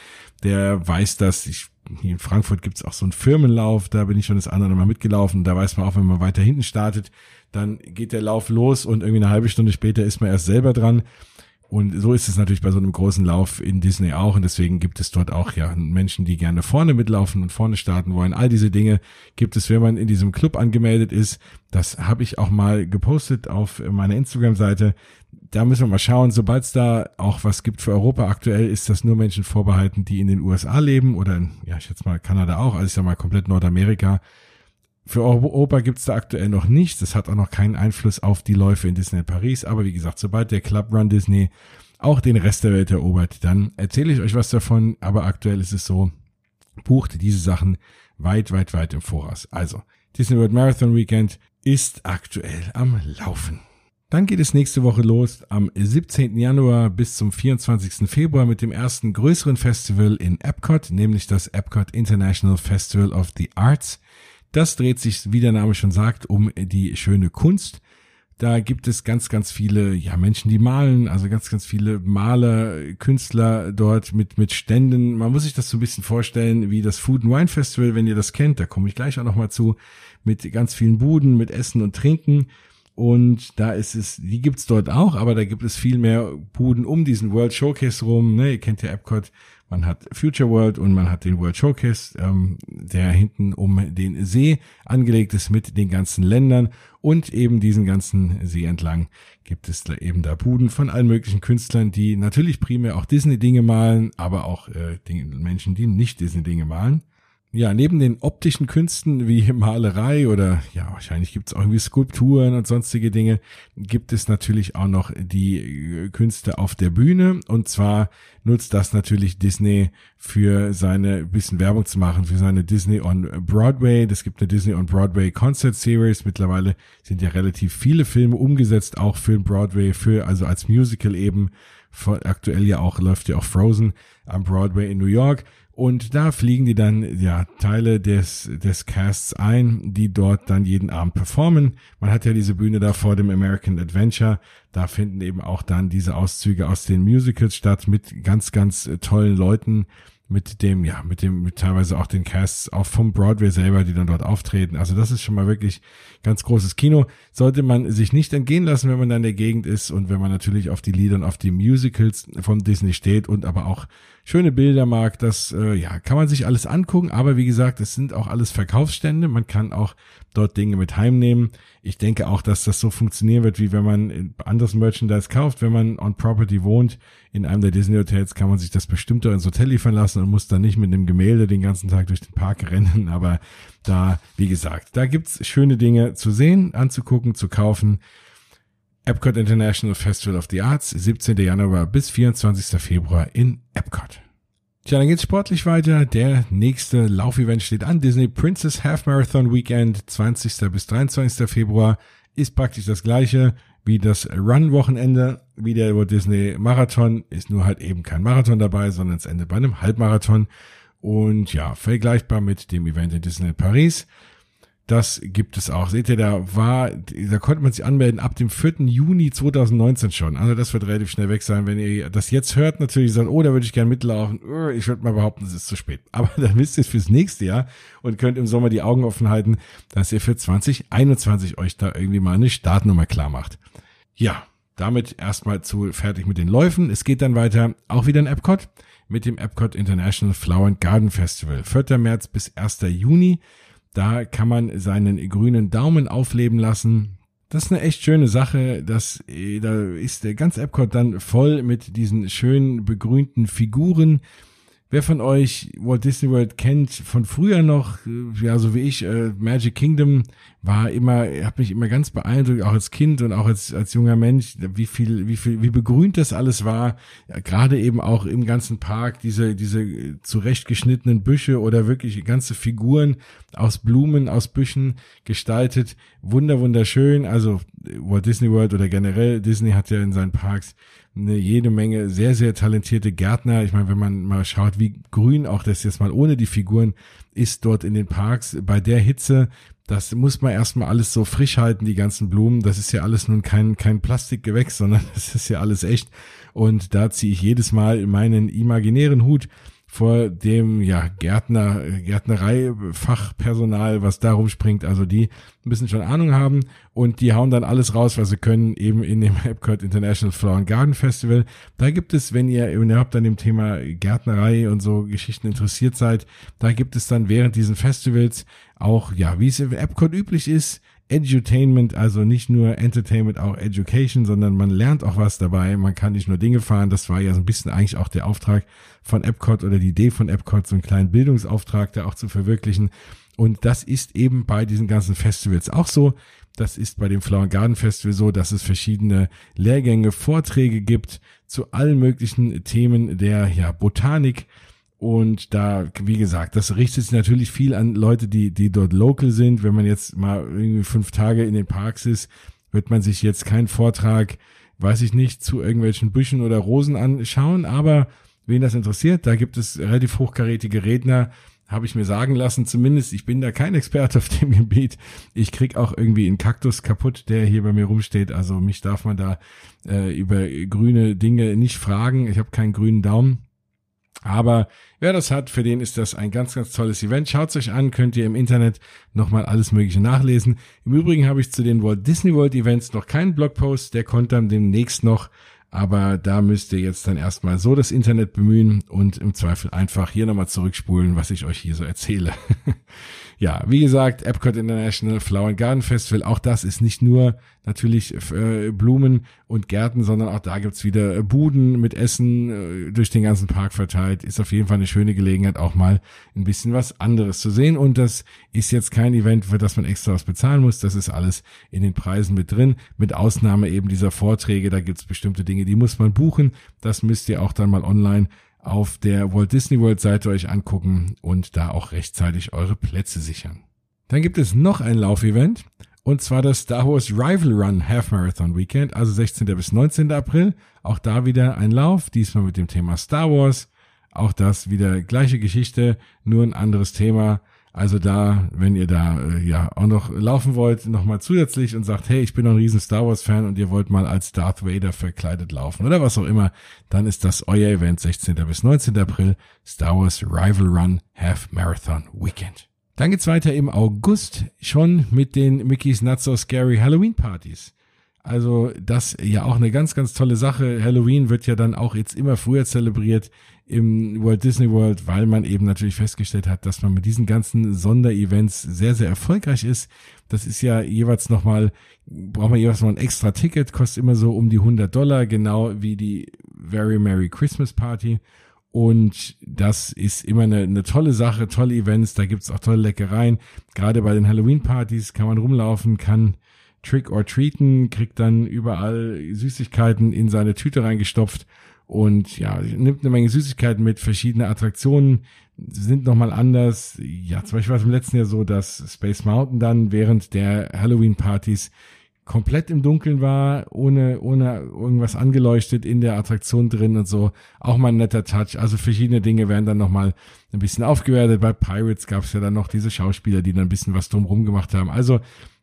der weiß das. Ich hier in Frankfurt gibt's auch so einen Firmenlauf, da bin ich schon das andere Mal mitgelaufen. Da weiß man auch, wenn man weiter hinten startet, dann geht der Lauf los und irgendwie eine halbe Stunde später ist man erst selber dran. Und so ist es natürlich bei so einem großen Lauf in Disney auch. Und deswegen gibt es dort auch ja Menschen, die gerne vorne mitlaufen und vorne starten wollen. All diese Dinge gibt es, wenn man in diesem Club angemeldet ist. Das habe ich auch mal gepostet auf meiner Instagram-Seite. Da müssen wir mal schauen. Sobald es da auch was gibt für Europa aktuell, ist das nur Menschen vorbehalten, die in den USA leben oder in, ja, ich jetzt mal Kanada auch, also ich sag mal komplett Nordamerika. Für Europa gibt's da aktuell noch nichts. Das hat auch noch keinen Einfluss auf die Läufe in Disney Paris. Aber wie gesagt, sobald der Club Run Disney auch den Rest der Welt erobert, dann erzähle ich euch was davon. Aber aktuell ist es so, bucht diese Sachen weit, weit, weit im Voraus. Also, Disney World Marathon Weekend ist aktuell am Laufen. Dann geht es nächste Woche los am 17. Januar bis zum 24. Februar mit dem ersten größeren Festival in Epcot, nämlich das Epcot International Festival of the Arts. Das dreht sich, wie der Name schon sagt, um die schöne Kunst. Da gibt es ganz, ganz viele ja, Menschen, die malen, also ganz, ganz viele Maler, Künstler dort mit, mit Ständen. Man muss sich das so ein bisschen vorstellen wie das Food and Wine Festival, wenn ihr das kennt. Da komme ich gleich auch nochmal zu. Mit ganz vielen Buden, mit Essen und Trinken. Und da ist es, die gibt's dort auch, aber da gibt es viel mehr Buden um diesen World Showcase rum. Ne? Ihr kennt ja Epcot man hat Future World und man hat den World Showcase, ähm, der hinten um den See angelegt ist mit den ganzen Ländern und eben diesen ganzen See entlang gibt es da eben da Buden von allen möglichen Künstlern, die natürlich primär auch Disney-Dinge malen, aber auch äh, Menschen, die nicht Disney-Dinge malen ja, neben den optischen Künsten wie Malerei oder ja, wahrscheinlich gibt es auch irgendwie Skulpturen und sonstige Dinge, gibt es natürlich auch noch die äh, Künste auf der Bühne. Und zwar nutzt das natürlich Disney für seine bisschen Werbung zu machen, für seine Disney on Broadway. Das gibt eine Disney on Broadway Concert Series. Mittlerweile sind ja relativ viele Filme umgesetzt, auch für Broadway, für, also als Musical eben. Aktuell ja auch läuft ja auch Frozen am Broadway in New York. Und da fliegen die dann ja Teile des des Casts ein, die dort dann jeden Abend performen. Man hat ja diese Bühne da vor dem American Adventure. Da finden eben auch dann diese Auszüge aus den Musicals statt mit ganz ganz tollen Leuten, mit dem ja mit dem mit teilweise auch den Casts auch vom Broadway selber, die dann dort auftreten. Also das ist schon mal wirklich ganz großes Kino. Sollte man sich nicht entgehen lassen, wenn man da in der Gegend ist und wenn man natürlich auf die Lieder und auf die Musicals von Disney steht und aber auch schöne Bilder mag, das äh, ja, kann man sich alles angucken, aber wie gesagt, es sind auch alles Verkaufsstände, man kann auch dort Dinge mit heimnehmen. Ich denke auch, dass das so funktionieren wird, wie wenn man anderes Merchandise kauft, wenn man on Property wohnt. In einem der Disney Hotels kann man sich das bestimmt ins Hotel liefern lassen und muss dann nicht mit einem Gemälde den ganzen Tag durch den Park rennen. Aber da, wie gesagt, da gibt's schöne Dinge zu sehen, anzugucken, zu kaufen. Epcot International Festival of the Arts, 17. Januar bis 24. Februar in Epcot. Tja, dann geht's sportlich weiter. Der nächste Laufevent steht an. Disney Princess Half Marathon Weekend, 20. bis 23. Februar, ist praktisch das gleiche wie das Run-Wochenende, wie der Walt Disney Marathon, ist nur halt eben kein Marathon dabei, sondern es endet bei einem Halbmarathon. Und ja, vergleichbar mit dem Event in Disney Paris. Das gibt es auch. Seht ihr, da war, da konnte man sich anmelden ab dem 4. Juni 2019 schon. Also das wird relativ schnell weg sein. Wenn ihr das jetzt hört, natürlich sagt, oh, da würde ich gerne mitlaufen. Äh, ich würde mal behaupten, es ist zu spät. Aber dann wisst ihr es fürs nächste Jahr und könnt im Sommer die Augen offen halten, dass ihr für 2021 euch da irgendwie mal eine Startnummer klar macht. Ja, damit erstmal zu fertig mit den Läufen. Es geht dann weiter, auch wieder in Epcot, mit dem Epcot International Flower and Garden Festival. 4. März bis 1. Juni. Da kann man seinen grünen Daumen aufleben lassen. Das ist eine echt schöne Sache. Das, äh, da ist der ganze Epcot dann voll mit diesen schönen begrünten Figuren. Wer von euch Walt Disney World kennt von früher noch, äh, ja, so wie ich, äh, Magic Kingdom war immer, hat mich immer ganz beeindruckt, auch als Kind und auch als, als junger Mensch, wie viel, wie viel, wie begrünt das alles war. Ja, Gerade eben auch im ganzen Park, diese, diese zurechtgeschnittenen Büsche oder wirklich ganze Figuren aus Blumen, aus Büschen gestaltet. Wunder, wunderschön. Also Walt Disney World oder generell Disney hat ja in seinen Parks eine jede Menge sehr, sehr talentierte Gärtner. Ich meine, wenn man mal schaut, wie grün auch das jetzt mal ohne die Figuren ist dort in den Parks bei der Hitze, das muss man erstmal alles so frisch halten, die ganzen Blumen. Das ist ja alles nun kein, kein Plastikgewächs, sondern das ist ja alles echt. Und da ziehe ich jedes Mal meinen imaginären Hut vor dem ja Gärtner Gärtnerei Fachpersonal, was da rumspringt, also die bisschen schon Ahnung haben und die hauen dann alles raus, was sie können, eben in dem Epcot International Flower and Garden Festival. Da gibt es, wenn ihr überhaupt an dem Thema Gärtnerei und so Geschichten interessiert seid, da gibt es dann während diesen Festivals auch, ja, wie es im Epcot üblich ist, Edutainment, also nicht nur Entertainment, auch Education, sondern man lernt auch was dabei. Man kann nicht nur Dinge fahren. Das war ja so ein bisschen eigentlich auch der Auftrag von Epcot oder die Idee von Epcot, so einen kleinen Bildungsauftrag da auch zu verwirklichen. Und das ist eben bei diesen ganzen Festivals auch so. Das ist bei dem Flower Garden Festival so, dass es verschiedene Lehrgänge, Vorträge gibt zu allen möglichen Themen der ja, Botanik, und da, wie gesagt, das richtet sich natürlich viel an Leute, die, die dort local sind. Wenn man jetzt mal irgendwie fünf Tage in den Parks ist, wird man sich jetzt keinen Vortrag, weiß ich nicht, zu irgendwelchen Büschen oder Rosen anschauen. Aber wen das interessiert, da gibt es relativ hochkarätige Redner, habe ich mir sagen lassen, zumindest, ich bin da kein Experte auf dem Gebiet. Ich krieg auch irgendwie einen Kaktus kaputt, der hier bei mir rumsteht. Also mich darf man da äh, über grüne Dinge nicht fragen. Ich habe keinen grünen Daumen. Aber wer das hat, für den ist das ein ganz, ganz tolles Event. Schaut euch an, könnt ihr im Internet nochmal alles Mögliche nachlesen. Im Übrigen habe ich zu den Walt Disney World Events noch keinen Blogpost, der kommt dann demnächst noch. Aber da müsst ihr jetzt dann erstmal so das Internet bemühen und im Zweifel einfach hier nochmal zurückspulen, was ich euch hier so erzähle. ja, wie gesagt, Epcot International Flower and Garden Festival, auch das ist nicht nur natürlich äh, Blumen und Gärten, sondern auch da gibt's wieder äh, Buden mit Essen äh, durch den ganzen Park verteilt. Ist auf jeden Fall eine schöne Gelegenheit, auch mal ein bisschen was anderes zu sehen. Und das ist jetzt kein Event, für das man extra was bezahlen muss. Das ist alles in den Preisen mit drin, mit Ausnahme eben dieser Vorträge. Da gibt's bestimmte Dinge, die muss man buchen. Das müsst ihr auch dann mal online auf der Walt Disney World Seite euch angucken und da auch rechtzeitig eure Plätze sichern. Dann gibt es noch ein Laufevent und zwar das Star Wars Rival Run Half Marathon Weekend, also 16. bis 19. April. Auch da wieder ein Lauf, diesmal mit dem Thema Star Wars. Auch das wieder gleiche Geschichte, nur ein anderes Thema. Also da, wenn ihr da äh, ja auch noch laufen wollt, nochmal zusätzlich und sagt, hey, ich bin noch ein riesen Star Wars Fan und ihr wollt mal als Darth Vader verkleidet laufen oder was auch immer, dann ist das euer Event 16. bis 19. April, Star Wars Rival Run Half Marathon Weekend. Dann geht's weiter im August schon mit den Mickey's Not So Scary Halloween Partys. Also das ja auch eine ganz, ganz tolle Sache. Halloween wird ja dann auch jetzt immer früher zelebriert im Walt Disney World, weil man eben natürlich festgestellt hat, dass man mit diesen ganzen Sonderevents sehr, sehr erfolgreich ist. Das ist ja jeweils nochmal, braucht man jeweils noch ein extra Ticket, kostet immer so um die 100 Dollar, genau wie die Very Merry Christmas Party. Und das ist immer eine, eine tolle Sache, tolle Events, da gibt's auch tolle Leckereien. Gerade bei den Halloween-Partys kann man rumlaufen, kann Trick or Treaten, kriegt dann überall Süßigkeiten in seine Tüte reingestopft und ja, nimmt eine Menge Süßigkeiten mit, verschiedene Attraktionen sind nochmal anders. Ja, zum Beispiel war es im letzten Jahr so, dass Space Mountain dann während der Halloween-Partys komplett im Dunkeln war, ohne, ohne irgendwas angeleuchtet in der Attraktion drin und so. Auch mal ein netter Touch. Also verschiedene Dinge werden dann nochmal ein bisschen aufgewertet. Bei Pirates gab es ja dann noch diese Schauspieler, die dann ein bisschen was drumherum gemacht haben. Also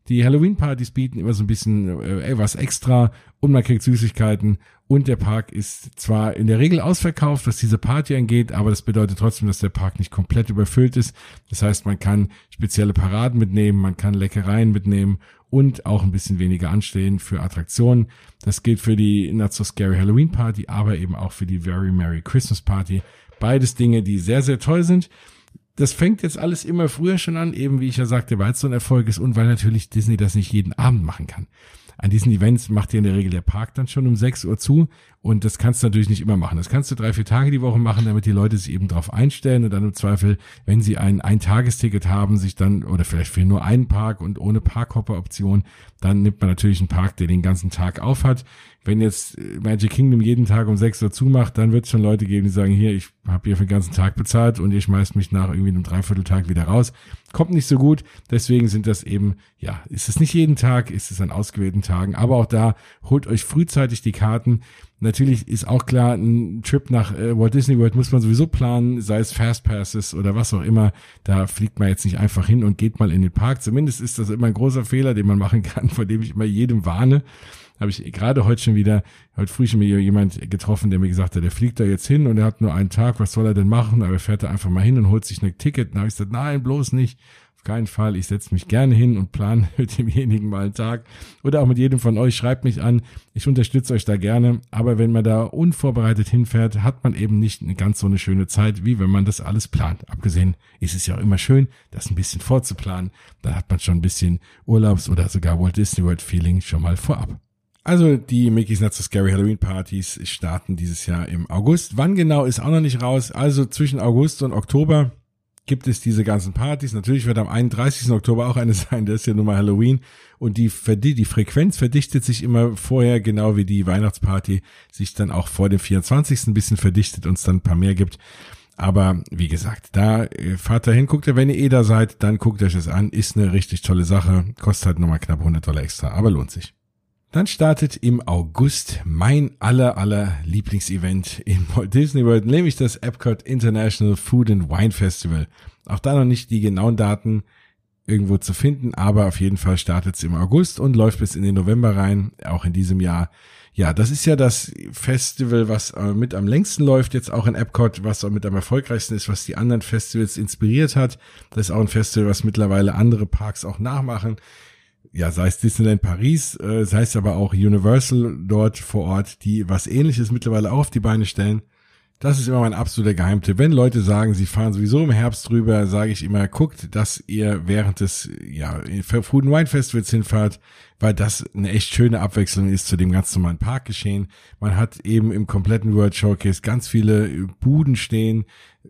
die Halloween-Partys bieten immer so ein bisschen äh, was extra und man kriegt Süßigkeiten und der Park ist zwar in der Regel ausverkauft, was diese Party angeht, aber das bedeutet trotzdem, dass der Park nicht komplett überfüllt ist. Das heißt, man kann spezielle Paraden mitnehmen, man kann Leckereien mitnehmen und auch ein bisschen weniger anstehen für Attraktionen. Das gilt für die Not So Scary Halloween Party, aber eben auch für die Very Merry Christmas Party. Beides Dinge, die sehr, sehr toll sind das fängt jetzt alles immer früher schon an, eben wie ich ja sagte, weil es so ein Erfolg ist und weil natürlich Disney das nicht jeden Abend machen kann. An diesen Events macht ja in der Regel der Park dann schon um 6 Uhr zu und das kannst du natürlich nicht immer machen. Das kannst du drei, vier Tage die Woche machen, damit die Leute sich eben drauf einstellen und dann im Zweifel, wenn sie ein Ein-Tagesticket haben, sich dann, oder vielleicht für nur einen Park und ohne Parkhopper-Option, dann nimmt man natürlich einen Park, der den ganzen Tag auf hat. Wenn jetzt äh, Magic Kingdom jeden Tag um 6 Uhr zumacht, dann wird es schon Leute geben, die sagen, hier, ich habe hier für den ganzen Tag bezahlt und ihr schmeißt mich nach irgendwie einem Dreivierteltag wieder raus. Kommt nicht so gut, deswegen sind das eben, ja, ist es nicht jeden Tag, ist es an ausgewählten Tagen, aber auch da holt euch frühzeitig die Karten. Natürlich ist auch klar, ein Trip nach äh, Walt Disney World muss man sowieso planen, sei es Fastpasses oder was auch immer. Da fliegt man jetzt nicht einfach hin und geht mal in den Park. Zumindest ist das immer ein großer Fehler, den man machen kann, vor dem ich immer jedem warne. Habe ich gerade heute schon wieder, heute früh schon wieder jemand getroffen, der mir gesagt hat, der fliegt da jetzt hin und er hat nur einen Tag, was soll er denn machen? Aber er fährt da einfach mal hin und holt sich ein Ticket. Dann habe ich gesagt, nein, bloß nicht auf keinen Fall. Ich setze mich gerne hin und plane mit demjenigen mal einen Tag. Oder auch mit jedem von euch. Schreibt mich an. Ich unterstütze euch da gerne. Aber wenn man da unvorbereitet hinfährt, hat man eben nicht ganz so eine schöne Zeit, wie wenn man das alles plant. Abgesehen ist es ja auch immer schön, das ein bisschen vorzuplanen. Da hat man schon ein bisschen Urlaubs- oder sogar Walt Disney World Feeling schon mal vorab. Also die Mickey's Not So Scary Halloween Partys starten dieses Jahr im August. Wann genau ist auch noch nicht raus. Also zwischen August und Oktober gibt es diese ganzen Partys. Natürlich wird am 31. Oktober auch eine sein, das ist ja nun mal Halloween. Und die, die Frequenz verdichtet sich immer vorher, genau wie die Weihnachtsparty sich dann auch vor dem 24. ein bisschen verdichtet und es dann ein paar mehr gibt. Aber wie gesagt, da äh, fahrt dahin, guckt ihr, wenn ihr eh da seid, dann guckt euch das an. Ist eine richtig tolle Sache. Kostet halt nochmal knapp 100 Dollar extra, aber lohnt sich. Dann startet im August mein aller aller Lieblingsevent in Walt Disney World, nämlich das Epcot International Food and Wine Festival. Auch da noch nicht die genauen Daten irgendwo zu finden, aber auf jeden Fall startet es im August und läuft bis in den November rein, auch in diesem Jahr. Ja, das ist ja das Festival, was äh, mit am längsten läuft, jetzt auch in Epcot, was auch mit am erfolgreichsten ist, was die anderen Festivals inspiriert hat. Das ist auch ein Festival, was mittlerweile andere Parks auch nachmachen ja, sei es Disneyland Paris, äh, sei es aber auch Universal dort vor Ort, die was ähnliches mittlerweile auch auf die Beine stellen. Das ist immer mein absoluter Geheimtipp. Wenn Leute sagen, sie fahren sowieso im Herbst drüber, sage ich immer, guckt, dass ihr während des ja, Food and Wine Festivals hinfahrt, weil das eine echt schöne Abwechslung ist zu dem ganz normalen Parkgeschehen. Man hat eben im kompletten World Showcase ganz viele Buden stehen.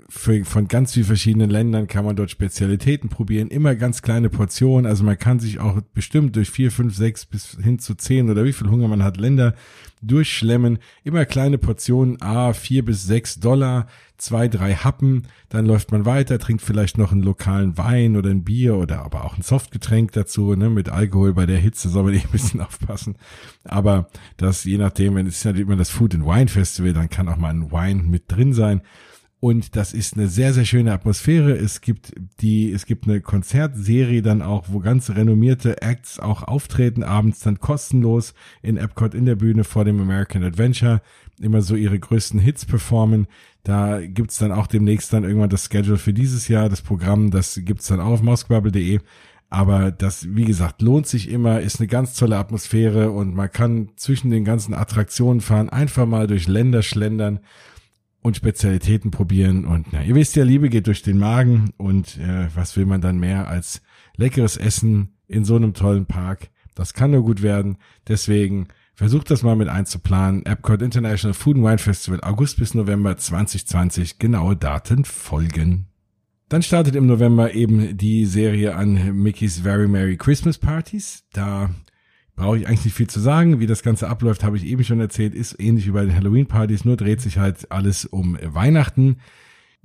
Für, von ganz vielen verschiedenen Ländern kann man dort Spezialitäten probieren. Immer ganz kleine Portionen. Also man kann sich auch bestimmt durch vier, fünf, sechs bis hin zu zehn oder wie viel Hunger man hat Länder durchschlemmen. Immer kleine Portionen, a vier bis sechs Dollar zwei, drei Happen, dann läuft man weiter, trinkt vielleicht noch einen lokalen Wein oder ein Bier oder aber auch ein Softgetränk dazu, ne, mit Alkohol bei der Hitze soll man eh ein bisschen aufpassen. Aber das, je nachdem, wenn es ja immer das Food and Wine Festival, dann kann auch mal ein Wein mit drin sein. Und das ist eine sehr, sehr schöne Atmosphäre. Es gibt die, es gibt eine Konzertserie dann auch, wo ganz renommierte Acts auch auftreten, abends dann kostenlos in Epcot in der Bühne vor dem American Adventure immer so ihre größten Hits performen. Da gibt's dann auch demnächst dann irgendwann das Schedule für dieses Jahr, das Programm, das gibt's dann auch auf moskbubble.de. Aber das, wie gesagt, lohnt sich immer, ist eine ganz tolle Atmosphäre und man kann zwischen den ganzen Attraktionen fahren, einfach mal durch Länder schlendern und Spezialitäten probieren. Und na, ihr wisst ja, Liebe geht durch den Magen und äh, was will man dann mehr als leckeres Essen in so einem tollen Park? Das kann nur gut werden. Deswegen versucht das mal mit einzuplanen. Epcot International Food and Wine Festival August bis November 2020. Genaue Daten folgen. Dann startet im November eben die Serie an Mickey's Very Merry Christmas Parties. Da brauche ich eigentlich nicht viel zu sagen. Wie das Ganze abläuft, habe ich eben schon erzählt, ist ähnlich wie bei den Halloween-Partys, nur dreht sich halt alles um Weihnachten.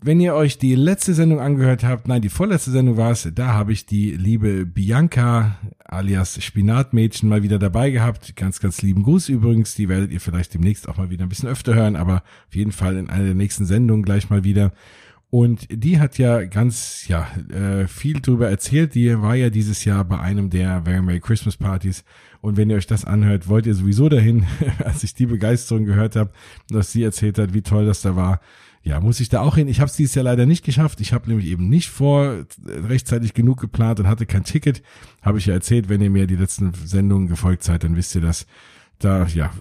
Wenn ihr euch die letzte Sendung angehört habt, nein, die vorletzte Sendung war es, da habe ich die liebe Bianca alias Spinatmädchen mal wieder dabei gehabt. Ganz, ganz lieben Gruß übrigens. Die werdet ihr vielleicht demnächst auch mal wieder ein bisschen öfter hören, aber auf jeden Fall in einer der nächsten Sendungen gleich mal wieder. Und die hat ja ganz, ja, äh, viel drüber erzählt. Die war ja dieses Jahr bei einem der Very Merry Christmas Partys. Und wenn ihr euch das anhört, wollt ihr sowieso dahin, als ich die Begeisterung gehört habe, dass sie erzählt hat, wie toll das da war. Ja, muss ich da auch hin. Ich habe es dieses Jahr leider nicht geschafft. Ich habe nämlich eben nicht vor äh, rechtzeitig genug geplant und hatte kein Ticket. Habe ich ja erzählt, wenn ihr mir die letzten Sendungen gefolgt seid, dann wisst ihr das da ja,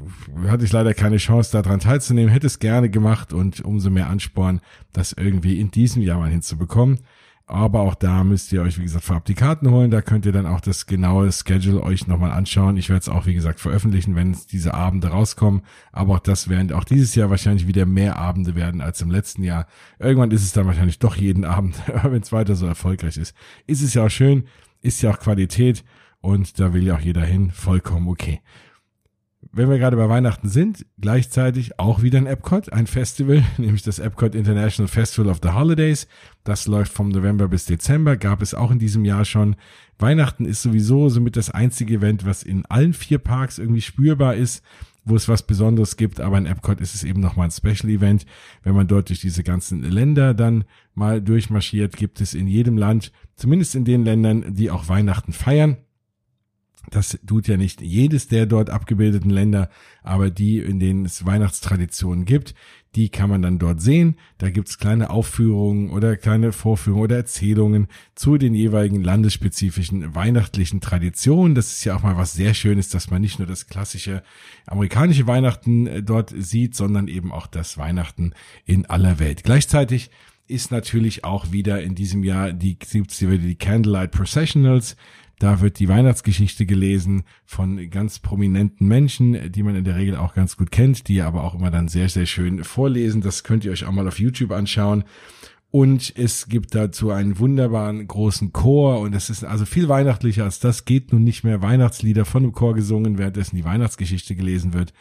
hatte ich leider keine Chance, daran teilzunehmen, hätte es gerne gemacht und umso mehr Ansporn, das irgendwie in diesem Jahr mal hinzubekommen. Aber auch da müsst ihr euch, wie gesagt, vorab die Karten holen. Da könnt ihr dann auch das genaue Schedule euch nochmal anschauen. Ich werde es auch, wie gesagt, veröffentlichen, wenn diese Abende rauskommen. Aber auch das werden auch dieses Jahr wahrscheinlich wieder mehr Abende werden als im letzten Jahr. Irgendwann ist es dann wahrscheinlich doch jeden Abend, wenn es weiter so erfolgreich ist. Ist es ja auch schön, ist ja auch Qualität und da will ja auch jeder hin. Vollkommen okay wenn wir gerade bei Weihnachten sind, gleichzeitig auch wieder ein Epcot, ein Festival, nämlich das Epcot International Festival of the Holidays. Das läuft vom November bis Dezember, gab es auch in diesem Jahr schon. Weihnachten ist sowieso somit das einzige Event, was in allen vier Parks irgendwie spürbar ist, wo es was Besonderes gibt, aber in Epcot ist es eben nochmal ein Special Event. Wenn man dort durch diese ganzen Länder dann mal durchmarschiert, gibt es in jedem Land, zumindest in den Ländern, die auch Weihnachten feiern, das tut ja nicht jedes der dort abgebildeten Länder, aber die, in denen es Weihnachtstraditionen gibt, die kann man dann dort sehen. Da gibt's kleine Aufführungen oder kleine Vorführungen oder Erzählungen zu den jeweiligen landesspezifischen weihnachtlichen Traditionen. Das ist ja auch mal was sehr Schönes, dass man nicht nur das klassische amerikanische Weihnachten äh, dort sieht, sondern eben auch das Weihnachten in aller Welt. Gleichzeitig ist natürlich auch wieder in diesem Jahr die, die Candlelight Processionals da wird die Weihnachtsgeschichte gelesen von ganz prominenten Menschen, die man in der Regel auch ganz gut kennt, die aber auch immer dann sehr, sehr schön vorlesen. Das könnt ihr euch auch mal auf YouTube anschauen. Und es gibt dazu einen wunderbaren großen Chor und es ist also viel weihnachtlicher als das. Geht nun nicht mehr Weihnachtslieder von dem Chor gesungen, währenddessen die Weihnachtsgeschichte gelesen wird.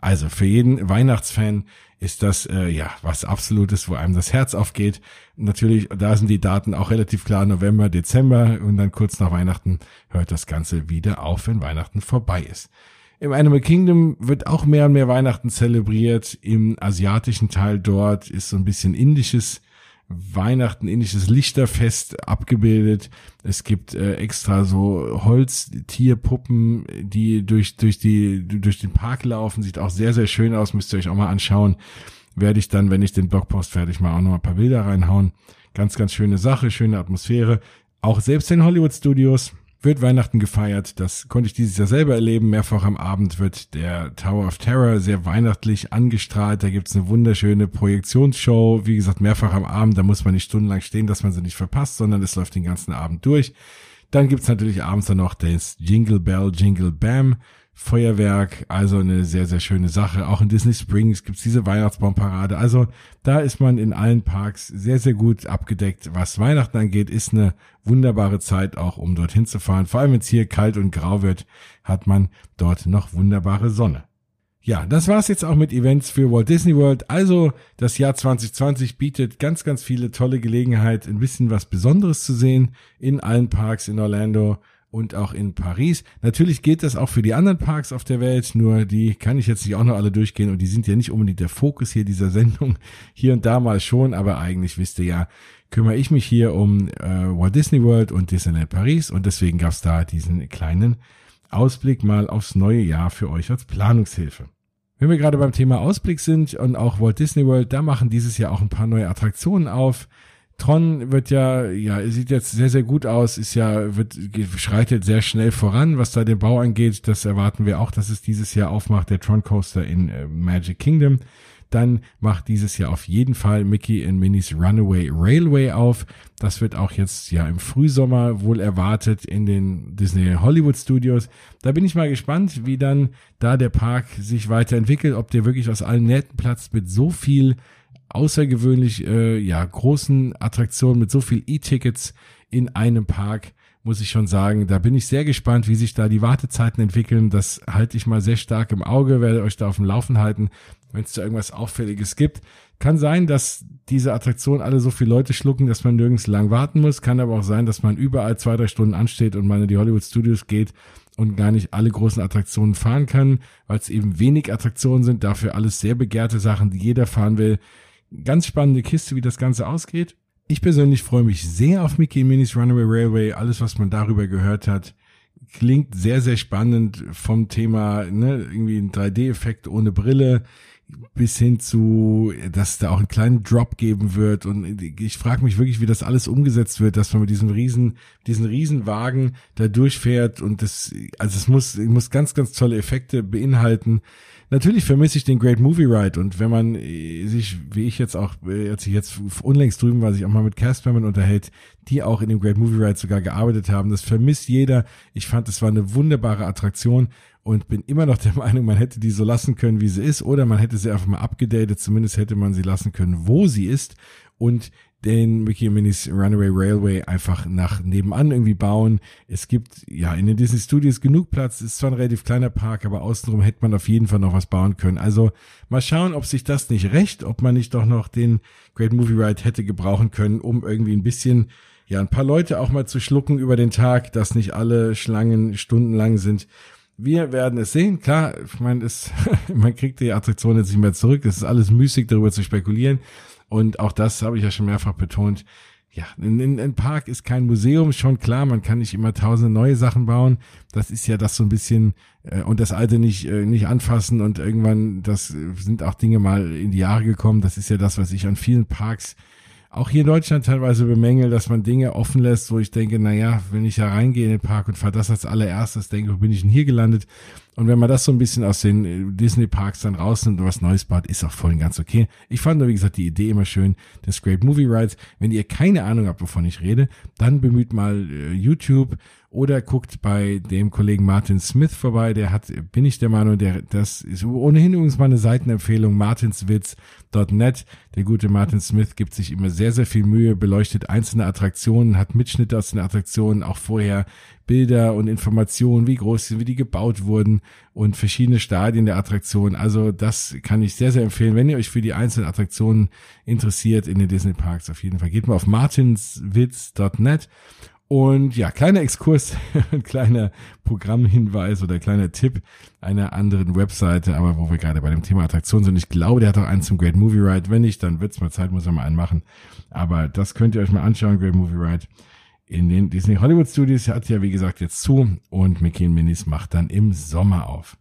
Also für jeden Weihnachtsfan ist das äh, ja was Absolutes, wo einem das Herz aufgeht. Natürlich, da sind die Daten auch relativ klar, November, Dezember und dann kurz nach Weihnachten hört das Ganze wieder auf, wenn Weihnachten vorbei ist. Im Animal Kingdom wird auch mehr und mehr Weihnachten zelebriert. Im asiatischen Teil dort ist so ein bisschen indisches Weihnachten, ähnliches Lichterfest abgebildet. Es gibt äh, extra so Holztierpuppen, die durch, durch die, durch den Park laufen. Sieht auch sehr, sehr schön aus. Müsst ihr euch auch mal anschauen. Werde ich dann, wenn ich den Blogpost fertig mache, auch noch ein paar Bilder reinhauen. Ganz, ganz schöne Sache, schöne Atmosphäre. Auch selbst in Hollywood Studios wird Weihnachten gefeiert. Das konnte ich dieses Jahr selber erleben. Mehrfach am Abend wird der Tower of Terror sehr weihnachtlich angestrahlt. Da gibt's eine wunderschöne Projektionsshow. Wie gesagt, mehrfach am Abend. Da muss man nicht stundenlang stehen, dass man sie nicht verpasst, sondern es läuft den ganzen Abend durch. Dann gibt's natürlich abends dann noch das Jingle Bell, Jingle Bam Feuerwerk, also eine sehr, sehr schöne Sache. Auch in Disney Springs gibt's diese Weihnachtsbaumparade. Also da ist man in allen Parks sehr, sehr gut abgedeckt. Was Weihnachten angeht, ist eine wunderbare Zeit auch, um dorthin zu fahren. Vor allem wenn es hier kalt und grau wird, hat man dort noch wunderbare Sonne. Ja, das war's jetzt auch mit Events für Walt Disney World. Also das Jahr 2020 bietet ganz, ganz viele tolle Gelegenheit, ein bisschen was Besonderes zu sehen in allen Parks in Orlando und auch in Paris. Natürlich gilt das auch für die anderen Parks auf der Welt, nur die kann ich jetzt nicht auch noch alle durchgehen und die sind ja nicht unbedingt der Fokus hier dieser Sendung. Hier und da mal schon, aber eigentlich wisst ihr ja, kümmere ich mich hier um äh, Walt Disney World und Disneyland Paris und deswegen gab's da diesen kleinen Ausblick mal aufs neue Jahr für euch als Planungshilfe. Wenn wir gerade beim Thema Ausblick sind und auch Walt Disney World, da machen dieses Jahr auch ein paar neue Attraktionen auf. Tron wird ja, ja, sieht jetzt sehr, sehr gut aus, ist ja, wird, schreitet sehr schnell voran, was da den Bau angeht. Das erwarten wir auch, dass es dieses Jahr aufmacht, der Tron Coaster in äh, Magic Kingdom. Dann macht dieses Jahr auf jeden Fall Mickey in Minis Runaway Railway auf. Das wird auch jetzt ja im Frühsommer wohl erwartet in den Disney Hollywood Studios. Da bin ich mal gespannt, wie dann da der Park sich weiterentwickelt, ob der wirklich aus allen Nähten platzt mit so viel außergewöhnlich äh, ja großen Attraktionen mit so viel E-Tickets in einem Park muss ich schon sagen, da bin ich sehr gespannt, wie sich da die Wartezeiten entwickeln. Das halte ich mal sehr stark im Auge, werde euch da auf dem Laufen halten, wenn es da irgendwas Auffälliges gibt. Kann sein, dass diese Attraktionen alle so viele Leute schlucken, dass man nirgends lang warten muss. Kann aber auch sein, dass man überall zwei, drei Stunden ansteht und man in die Hollywood Studios geht und gar nicht alle großen Attraktionen fahren kann, weil es eben wenig Attraktionen sind, dafür alles sehr begehrte Sachen, die jeder fahren will ganz spannende Kiste, wie das Ganze ausgeht. Ich persönlich freue mich sehr auf Mickey Minis Runaway Railway. Alles, was man darüber gehört hat, klingt sehr, sehr spannend vom Thema, ne, irgendwie ein 3D-Effekt ohne Brille bis hin zu, dass da auch einen kleinen Drop geben wird. Und ich frage mich wirklich, wie das alles umgesetzt wird, dass man mit diesem riesen, diesen Riesenwagen da durchfährt und das, also es muss, muss ganz, ganz tolle Effekte beinhalten natürlich vermisse ich den Great Movie Ride und wenn man äh, sich, wie ich jetzt auch, äh, als ich jetzt unlängst drüben war, sich auch mal mit Casperman unterhält, die auch in dem Great Movie Ride sogar gearbeitet haben, das vermisst jeder. Ich fand, es war eine wunderbare Attraktion und bin immer noch der Meinung, man hätte die so lassen können, wie sie ist, oder man hätte sie einfach mal abgedatet, zumindest hätte man sie lassen können, wo sie ist und den Mickey Minis Runaway Railway einfach nach nebenan irgendwie bauen. Es gibt ja in den Disney Studios genug Platz. Ist zwar ein relativ kleiner Park, aber außenrum hätte man auf jeden Fall noch was bauen können. Also mal schauen, ob sich das nicht recht, ob man nicht doch noch den Great Movie Ride hätte gebrauchen können, um irgendwie ein bisschen ja ein paar Leute auch mal zu schlucken über den Tag, dass nicht alle Schlangen stundenlang sind. Wir werden es sehen. Klar, ich meine, es, man kriegt die Attraktion jetzt nicht mehr zurück. Es ist alles müßig, darüber zu spekulieren. Und auch das habe ich ja schon mehrfach betont. Ja, ein, Park ist kein Museum, schon klar, man kann nicht immer tausende neue Sachen bauen. Das ist ja das so ein bisschen äh, und das alte nicht äh, nicht anfassen und irgendwann das sind auch Dinge mal in die Jahre gekommen. Das ist ja das, was ich an vielen Parks auch hier in Deutschland teilweise bemängel, dass man Dinge offen lässt, wo ich denke, na ja, wenn ich da reingehe in den Park und fahre das als allererstes, denke, wo bin ich denn hier gelandet? Und wenn man das so ein bisschen aus den äh, Disney-Parks dann rausnimmt und was Neues baut, ist auch voll und ganz okay. Ich fand nur, wie gesagt, die Idee immer schön des Great Movie Rides. Wenn ihr keine Ahnung habt, wovon ich rede, dann bemüht mal äh, YouTube oder guckt bei dem Kollegen Martin Smith vorbei. Der hat, bin ich der Meinung, der, das ist ohnehin übrigens mal eine Seitenempfehlung, martinswitz.net. Der gute Martin Smith gibt sich immer sehr, sehr viel Mühe, beleuchtet einzelne Attraktionen, hat Mitschnitte aus den Attraktionen, auch vorher Bilder und Informationen, wie groß sie, wie die gebaut wurden und verschiedene Stadien der Attraktion. Also das kann ich sehr, sehr empfehlen. Wenn ihr euch für die einzelnen Attraktionen interessiert in den Disney Parks, auf jeden Fall geht mal auf martinswitz.net und ja, kleiner Exkurs, ein kleiner Programmhinweis oder kleiner Tipp einer anderen Webseite, aber wo wir gerade bei dem Thema Attraktion sind. Ich glaube, der hat auch einen zum Great Movie Ride. Wenn nicht, dann wird's mal Zeit, muss er mal einen machen. Aber das könnt ihr euch mal anschauen, Great Movie Ride. In den Disney Hollywood Studios hat ja, wie gesagt, jetzt zu und Mickey Minis macht dann im Sommer auf.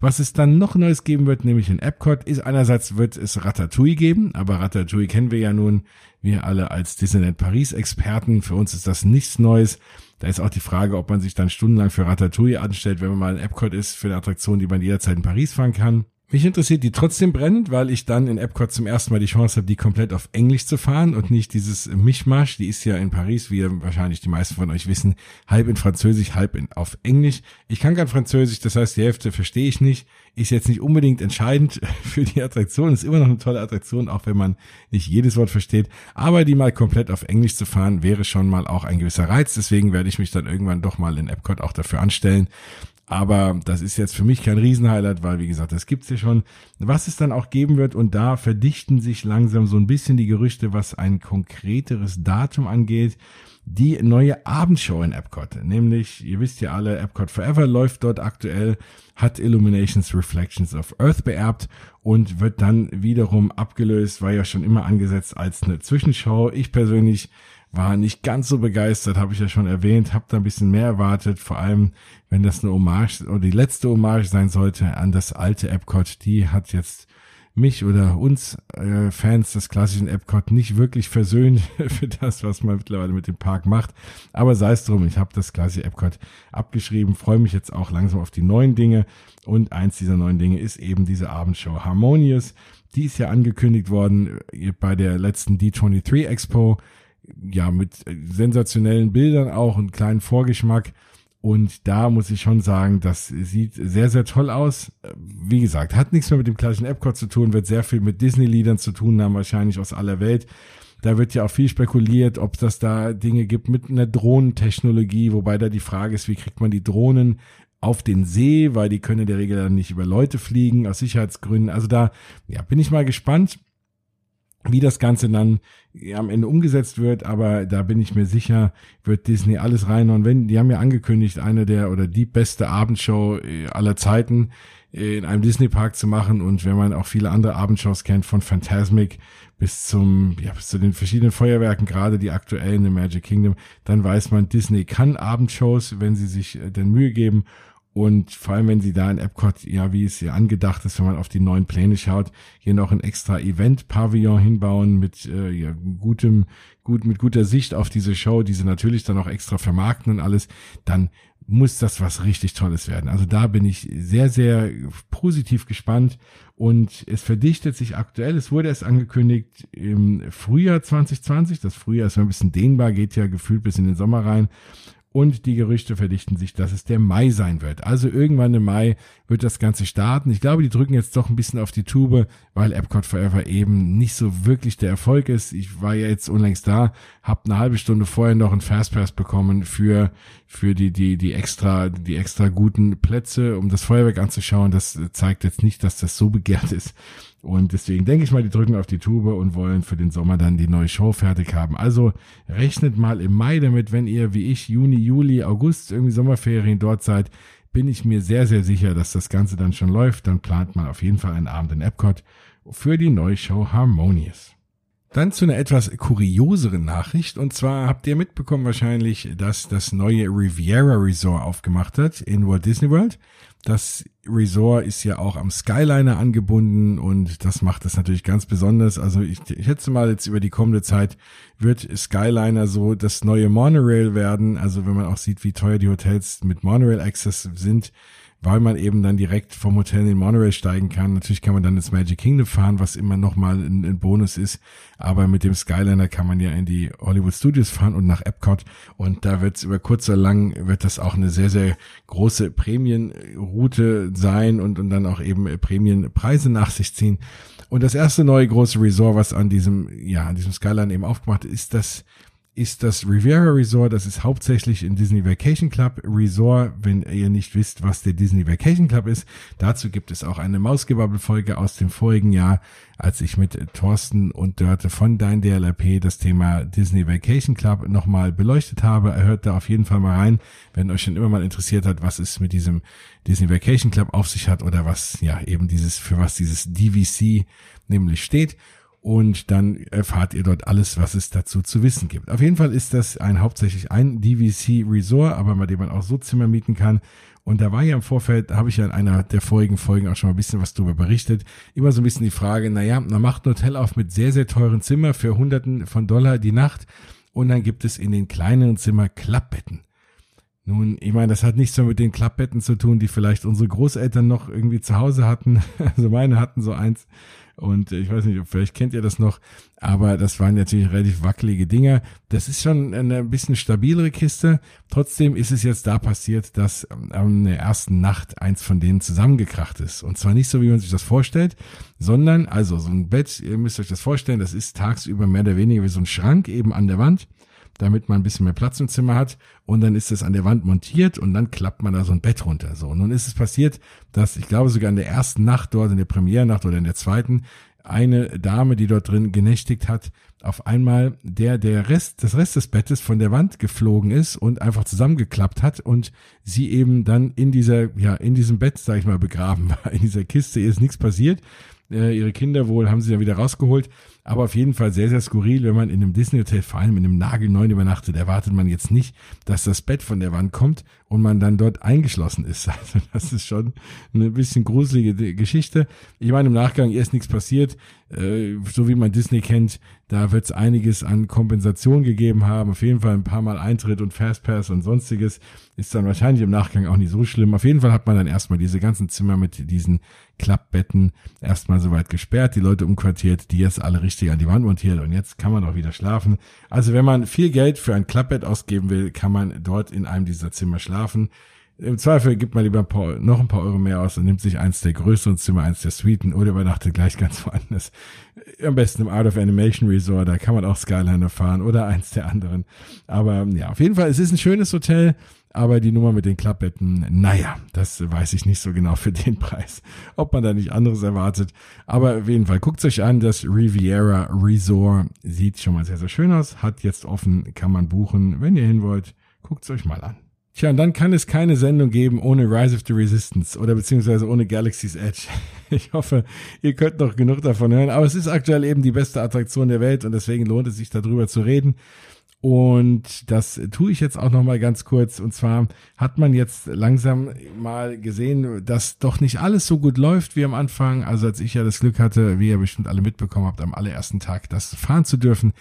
Was es dann noch Neues geben wird, nämlich in Epcot, ist einerseits wird es Ratatouille geben, aber Ratatouille kennen wir ja nun, wir alle als Disneyland Paris Experten. Für uns ist das nichts Neues. Da ist auch die Frage, ob man sich dann stundenlang für Ratatouille anstellt, wenn man mal in Epcot ist, für eine Attraktion, die man jederzeit in Paris fahren kann. Mich interessiert die trotzdem brennend, weil ich dann in Epcot zum ersten Mal die Chance habe, die komplett auf Englisch zu fahren und nicht dieses Mischmasch. Die ist ja in Paris, wie wahrscheinlich die meisten von euch wissen, halb in Französisch, halb in, auf Englisch. Ich kann kein Französisch, das heißt, die Hälfte verstehe ich nicht. Ist jetzt nicht unbedingt entscheidend für die Attraktion. Ist immer noch eine tolle Attraktion, auch wenn man nicht jedes Wort versteht. Aber die mal komplett auf Englisch zu fahren, wäre schon mal auch ein gewisser Reiz. Deswegen werde ich mich dann irgendwann doch mal in Epcot auch dafür anstellen. Aber das ist jetzt für mich kein Riesenhighlight, weil wie gesagt, das gibt's ja schon. Was es dann auch geben wird und da verdichten sich langsam so ein bisschen die Gerüchte, was ein konkreteres Datum angeht. Die neue Abendshow in Epcot, nämlich, ihr wisst ja alle, Epcot Forever läuft dort aktuell, hat Illuminations Reflections of Earth beerbt und wird dann wiederum abgelöst, war ja schon immer angesetzt als eine Zwischenshow. Ich persönlich war nicht ganz so begeistert, habe ich ja schon erwähnt, habe da ein bisschen mehr erwartet, vor allem wenn das eine Hommage oder die letzte Hommage sein sollte an das alte Epcot, die hat jetzt mich oder uns äh, Fans des klassischen Epcot nicht wirklich versöhnt für das, was man mittlerweile mit dem Park macht. Aber sei es drum, ich habe das klassische Epcot abgeschrieben, freue mich jetzt auch langsam auf die neuen Dinge. Und eins dieser neuen Dinge ist eben diese Abendshow Harmonious. Die ist ja angekündigt worden äh, bei der letzten D23 Expo. Ja, mit äh, sensationellen Bildern auch und kleinen Vorgeschmack. Und da muss ich schon sagen, das sieht sehr, sehr toll aus. Wie gesagt, hat nichts mehr mit dem klassischen Epcot zu tun, wird sehr viel mit Disney-Liedern zu tun haben, wahrscheinlich aus aller Welt. Da wird ja auch viel spekuliert, ob das da Dinge gibt mit einer Drohnentechnologie, wobei da die Frage ist, wie kriegt man die Drohnen auf den See, weil die können in der Regel dann nicht über Leute fliegen, aus Sicherheitsgründen. Also da, ja, bin ich mal gespannt wie das Ganze dann am Ende umgesetzt wird, aber da bin ich mir sicher, wird Disney alles reinhauen. Wenn, die haben ja angekündigt, eine der oder die beste Abendshow äh, aller Zeiten äh, in einem Disney-Park zu machen und wenn man auch viele andere Abendshows kennt, von Phantasmic bis zum, ja, bis zu den verschiedenen Feuerwerken, gerade die aktuellen im Magic Kingdom, dann weiß man, Disney kann Abendshows, wenn sie sich äh, denn Mühe geben und vor allem, wenn sie da in Epcot, ja, wie es hier angedacht ist, wenn man auf die neuen Pläne schaut, hier noch ein extra Event-Pavillon hinbauen mit äh, ja, gutem, gut, mit guter Sicht auf diese Show, die sie natürlich dann auch extra vermarkten und alles, dann muss das was richtig Tolles werden. Also da bin ich sehr, sehr positiv gespannt und es verdichtet sich aktuell. Es wurde erst angekündigt im Frühjahr 2020. Das Frühjahr ist ein bisschen dehnbar, geht ja gefühlt bis in den Sommer rein und die Gerüchte verdichten sich, dass es der Mai sein wird. Also irgendwann im Mai wird das Ganze starten. Ich glaube, die drücken jetzt doch ein bisschen auf die Tube, weil Epcot Forever eben nicht so wirklich der Erfolg ist. Ich war ja jetzt unlängst da, habe eine halbe Stunde vorher noch einen Fastpass bekommen für für die die die extra die extra guten Plätze, um das Feuerwerk anzuschauen. Das zeigt jetzt nicht, dass das so begehrt ist. Und deswegen denke ich mal, die drücken auf die Tube und wollen für den Sommer dann die neue Show fertig haben. Also rechnet mal im Mai damit, wenn ihr wie ich Juni, Juli, August irgendwie Sommerferien dort seid, bin ich mir sehr, sehr sicher, dass das Ganze dann schon läuft. Dann plant man auf jeden Fall einen Abend in Epcot für die neue Show Harmonious. Dann zu einer etwas kurioseren Nachricht. Und zwar habt ihr mitbekommen wahrscheinlich, dass das neue Riviera Resort aufgemacht hat in Walt Disney World. Das Resort ist ja auch am Skyliner angebunden und das macht es natürlich ganz besonders. Also ich, ich schätze mal jetzt über die kommende Zeit wird Skyliner so das neue Monorail werden. Also wenn man auch sieht, wie teuer die Hotels mit Monorail Access sind, weil man eben dann direkt vom Hotel in den Monorail steigen kann. Natürlich kann man dann ins Magic Kingdom fahren, was immer nochmal ein, ein Bonus ist. Aber mit dem Skyliner kann man ja in die Hollywood Studios fahren und nach Epcot. Und da wird es über kurz oder lang, wird das auch eine sehr, sehr große Prämienroute sein und, und dann auch eben Prämienpreise nach sich ziehen. Und das erste neue große Resort, was an diesem, ja, an diesem Skyline eben aufgemacht ist, ist das ist das Riviera Resort. Das ist hauptsächlich ein Disney Vacation Club Resort. Wenn ihr nicht wisst, was der Disney Vacation Club ist, dazu gibt es auch eine Mausgebabbel-Folge aus dem vorigen Jahr, als ich mit Thorsten und Dörte von Dein DLRP das Thema Disney Vacation Club nochmal beleuchtet habe. Hört da auf jeden Fall mal rein, wenn euch schon immer mal interessiert hat, was es mit diesem Disney Vacation Club auf sich hat oder was, ja, eben dieses, für was dieses DVC nämlich steht und dann erfahrt ihr dort alles, was es dazu zu wissen gibt. Auf jeden Fall ist das ein hauptsächlich ein DVC Resort, aber bei dem man auch so Zimmer mieten kann. Und da war ja im Vorfeld, habe ich ja in einer der vorigen Folgen auch schon mal ein bisschen was darüber berichtet, immer so ein bisschen die Frage, naja, man macht ein Hotel auf mit sehr, sehr teuren Zimmer für Hunderten von Dollar die Nacht und dann gibt es in den kleineren Zimmer Klappbetten. Nun, ich meine, das hat nichts mehr mit den Klappbetten zu tun, die vielleicht unsere Großeltern noch irgendwie zu Hause hatten. Also meine hatten so eins. Und ich weiß nicht, vielleicht kennt ihr das noch, aber das waren natürlich relativ wackelige Dinger. Das ist schon eine bisschen stabilere Kiste. Trotzdem ist es jetzt da passiert, dass am der ersten Nacht eins von denen zusammengekracht ist. Und zwar nicht so, wie man sich das vorstellt, sondern, also so ein Bett, ihr müsst euch das vorstellen, das ist tagsüber mehr oder weniger wie so ein Schrank eben an der Wand damit man ein bisschen mehr Platz im Zimmer hat. Und dann ist es an der Wand montiert und dann klappt man da so ein Bett runter. So, und nun ist es passiert, dass ich glaube sogar in der ersten Nacht dort, in der Premiernacht oder in der zweiten, eine Dame, die dort drin genächtigt hat, auf einmal der, der Rest, das Rest des Bettes von der Wand geflogen ist und einfach zusammengeklappt hat und sie eben dann in dieser, ja, in diesem Bett, sag ich mal, begraben war. In dieser Kiste ist nichts passiert. Äh, ihre Kinder wohl haben sie dann wieder rausgeholt. Aber auf jeden Fall sehr, sehr skurril, wenn man in einem Disney-Hotel, vor allem in einem nagelneuen übernachtet, erwartet man jetzt nicht, dass das Bett von der Wand kommt und man dann dort eingeschlossen ist. Also das ist schon eine bisschen gruselige Geschichte. Ich meine, im Nachgang ist nichts passiert. Äh, so wie man Disney kennt, da wird es einiges an Kompensation gegeben haben. Auf jeden Fall ein paar Mal Eintritt und Fastpass und sonstiges. Ist dann wahrscheinlich im Nachgang auch nicht so schlimm. Auf jeden Fall hat man dann erstmal diese ganzen Zimmer mit diesen Klappbetten erstmal soweit gesperrt, die Leute umquartiert, die jetzt alle richtig an die Wand montiert und jetzt kann man auch wieder schlafen. Also wenn man viel Geld für ein Klappbett ausgeben will, kann man dort in einem dieser Zimmer schlafen. Im Zweifel gibt man lieber ein paar, noch ein paar Euro mehr aus und nimmt sich eins der größeren Zimmer, eins der Suiten oder übernachtet gleich ganz woanders. Am besten im Art of Animation Resort, da kann man auch Skyliner fahren oder eins der anderen. Aber ja, auf jeden Fall, es ist ein schönes Hotel, aber die Nummer mit den Klappbetten, naja, das weiß ich nicht so genau für den Preis, ob man da nicht anderes erwartet. Aber auf jeden Fall, guckt euch an, das Riviera Resort sieht schon mal sehr, sehr schön aus, hat jetzt offen, kann man buchen, wenn ihr hin wollt, guckt es euch mal an. Tja, und dann kann es keine Sendung geben ohne Rise of the Resistance oder beziehungsweise ohne Galaxy's Edge. Ich hoffe, ihr könnt noch genug davon hören. Aber es ist aktuell eben die beste Attraktion der Welt und deswegen lohnt es sich darüber zu reden. Und das tue ich jetzt auch noch mal ganz kurz. Und zwar hat man jetzt langsam mal gesehen, dass doch nicht alles so gut läuft wie am Anfang. Also als ich ja das Glück hatte, wie ihr bestimmt alle mitbekommen habt, am allerersten Tag das fahren zu dürfen,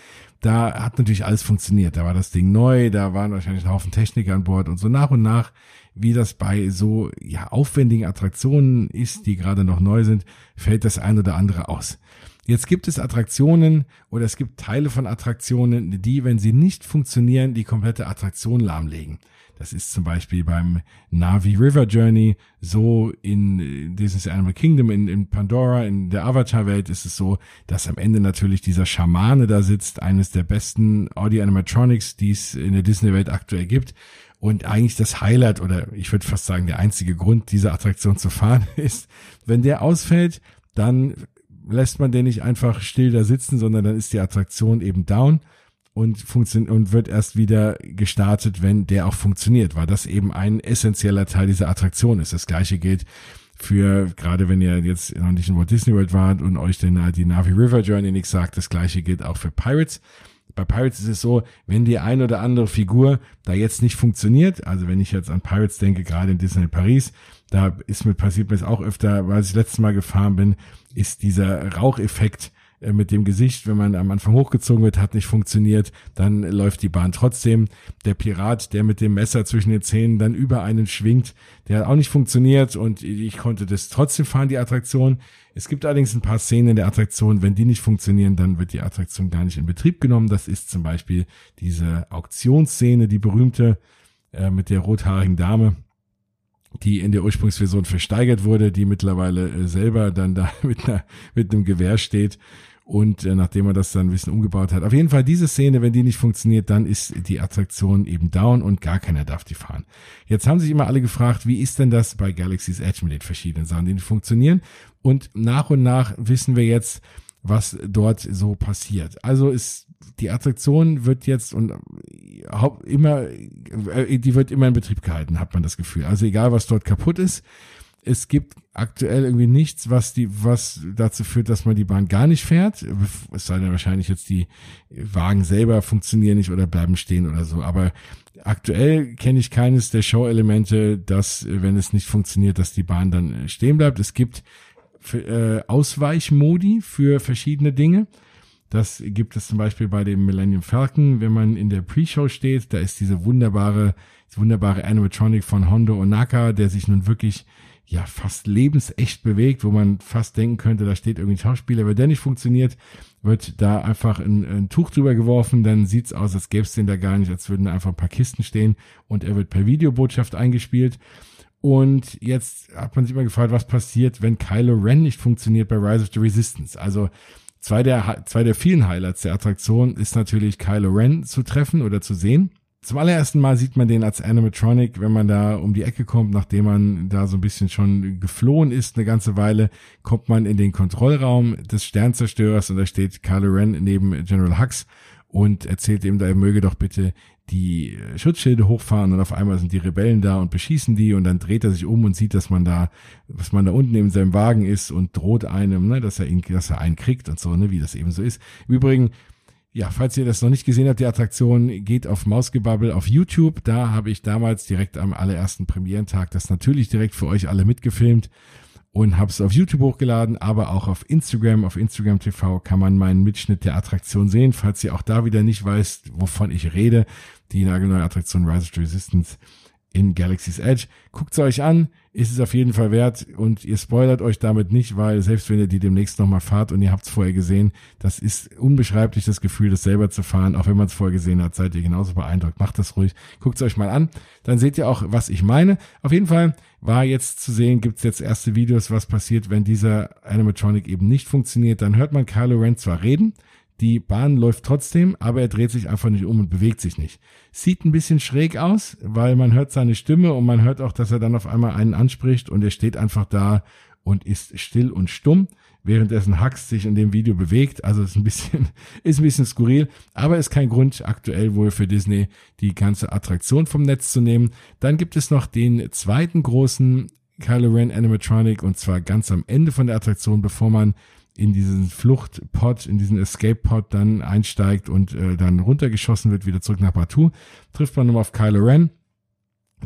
da hat natürlich alles funktioniert. Da war das Ding neu, da waren wahrscheinlich ein Haufen Techniker an Bord und so nach und nach, wie das bei so ja aufwendigen Attraktionen ist, die gerade noch neu sind, fällt das ein oder andere aus. Jetzt gibt es Attraktionen oder es gibt Teile von Attraktionen, die, wenn sie nicht funktionieren, die komplette Attraktion lahmlegen. Das ist zum Beispiel beim Navi River Journey so in Disney's Animal Kingdom, in, in Pandora, in der Avatar-Welt ist es so, dass am Ende natürlich dieser Schamane da sitzt, eines der besten Audio-Animatronics, die es in der Disney-Welt aktuell gibt. Und eigentlich das Highlight oder ich würde fast sagen der einzige Grund, diese Attraktion zu fahren, ist, wenn der ausfällt, dann lässt man den nicht einfach still da sitzen, sondern dann ist die Attraktion eben down und funktioniert und wird erst wieder gestartet, wenn der auch funktioniert, weil das eben ein essentieller Teil dieser Attraktion ist. Das gleiche gilt für, gerade wenn ihr jetzt noch nicht in Walt Disney World wart und euch denn die Navi River Journey nichts sagt, das gleiche gilt auch für Pirates. Bei Pirates ist es so, wenn die ein oder andere Figur da jetzt nicht funktioniert, also wenn ich jetzt an Pirates denke, gerade in Disney Paris, da ist mir passiert mir es auch öfter, weil ich das letzte Mal gefahren bin, ist dieser Raucheffekt äh, mit dem Gesicht, wenn man am Anfang hochgezogen wird, hat nicht funktioniert, dann läuft die Bahn trotzdem. Der Pirat, der mit dem Messer zwischen den Zähnen dann über einen schwingt, der hat auch nicht funktioniert und ich konnte das trotzdem fahren, die Attraktion. Es gibt allerdings ein paar Szenen in der Attraktion, wenn die nicht funktionieren, dann wird die Attraktion gar nicht in Betrieb genommen. Das ist zum Beispiel diese Auktionsszene, die berühmte äh, mit der rothaarigen Dame die in der Ursprungsversion versteigert wurde, die mittlerweile äh, selber dann da mit, einer, mit einem Gewehr steht und äh, nachdem er das dann ein bisschen umgebaut hat. Auf jeden Fall diese Szene, wenn die nicht funktioniert, dann ist die Attraktion eben down und gar keiner darf die fahren. Jetzt haben sich immer alle gefragt, wie ist denn das bei Galaxy's Edge mit den verschiedenen Sachen, die nicht funktionieren? Und nach und nach wissen wir jetzt, was dort so passiert. Also ist die Attraktion wird jetzt und immer, äh, die wird immer in Betrieb gehalten, hat man das Gefühl. Also egal, was dort kaputt ist, es gibt aktuell irgendwie nichts, was die, was dazu führt, dass man die Bahn gar nicht fährt. Es sei denn wahrscheinlich jetzt die Wagen selber funktionieren nicht oder bleiben stehen oder so. Aber aktuell kenne ich keines der Show-Elemente, dass, wenn es nicht funktioniert, dass die Bahn dann stehen bleibt. Es gibt äh, Ausweichmodi für verschiedene Dinge. Das gibt es zum Beispiel bei dem Millennium Falcon, wenn man in der Pre-Show steht, da ist diese wunderbare, diese wunderbare Animatronic von Hondo Onaka, der sich nun wirklich ja fast lebensecht bewegt, wo man fast denken könnte, da steht irgendwie ein Schauspieler. Wenn der nicht funktioniert, wird da einfach ein, ein Tuch drüber geworfen, dann sieht's aus, als gäbe es den da gar nicht, als würden da einfach ein paar Kisten stehen und er wird per Videobotschaft eingespielt. Und jetzt hat man sich mal gefragt, was passiert, wenn Kylo Ren nicht funktioniert bei Rise of the Resistance. Also Zwei der, zwei der vielen Highlights der Attraktion ist natürlich Kylo Ren zu treffen oder zu sehen. Zum allerersten Mal sieht man den als Animatronic, wenn man da um die Ecke kommt, nachdem man da so ein bisschen schon geflohen ist, eine ganze Weile, kommt man in den Kontrollraum des Sternzerstörers und da steht Kylo Ren neben General Hux und erzählt ihm, da er möge doch bitte die Schutzschilde hochfahren und auf einmal sind die Rebellen da und beschießen die und dann dreht er sich um und sieht, dass man da, dass man da unten in seinem Wagen ist und droht einem, ne, dass er ihn, dass er einen kriegt und so, ne, wie das eben so ist. Im Übrigen, ja, falls ihr das noch nicht gesehen habt, die Attraktion geht auf Mausgebabbel auf YouTube. Da habe ich damals direkt am allerersten Premierentag das natürlich direkt für euch alle mitgefilmt und habe es auf YouTube hochgeladen, aber auch auf Instagram. Auf Instagram TV kann man meinen Mitschnitt der Attraktion sehen, falls ihr auch da wieder nicht weißt, wovon ich rede. Die nagelneue Attraktion Rise of Resistance in Galaxy's Edge. Guckt's euch an, ist es auf jeden Fall wert und ihr spoilert euch damit nicht, weil selbst wenn ihr die demnächst nochmal fahrt und ihr habt's vorher gesehen, das ist unbeschreiblich das Gefühl, das selber zu fahren, auch wenn man es vorher gesehen hat, seid ihr genauso beeindruckt. Macht das ruhig, guckt's euch mal an, dann seht ihr auch, was ich meine. Auf jeden Fall war jetzt zu sehen, gibt's jetzt erste Videos, was passiert, wenn dieser Animatronic eben nicht funktioniert. Dann hört man Kylo Ren zwar reden, die Bahn läuft trotzdem, aber er dreht sich einfach nicht um und bewegt sich nicht. Sieht ein bisschen schräg aus, weil man hört seine Stimme und man hört auch, dass er dann auf einmal einen anspricht und er steht einfach da und ist still und stumm, währenddessen Hux sich in dem Video bewegt. Also ist ein bisschen, ist ein bisschen skurril, aber ist kein Grund aktuell wohl für Disney die ganze Attraktion vom Netz zu nehmen. Dann gibt es noch den zweiten großen Kylo Ren Animatronic und zwar ganz am Ende von der Attraktion, bevor man in diesen Fluchtpod, in diesen Escape-Pod dann einsteigt und äh, dann runtergeschossen wird, wieder zurück nach Batu, trifft man nochmal auf Kylo Ren,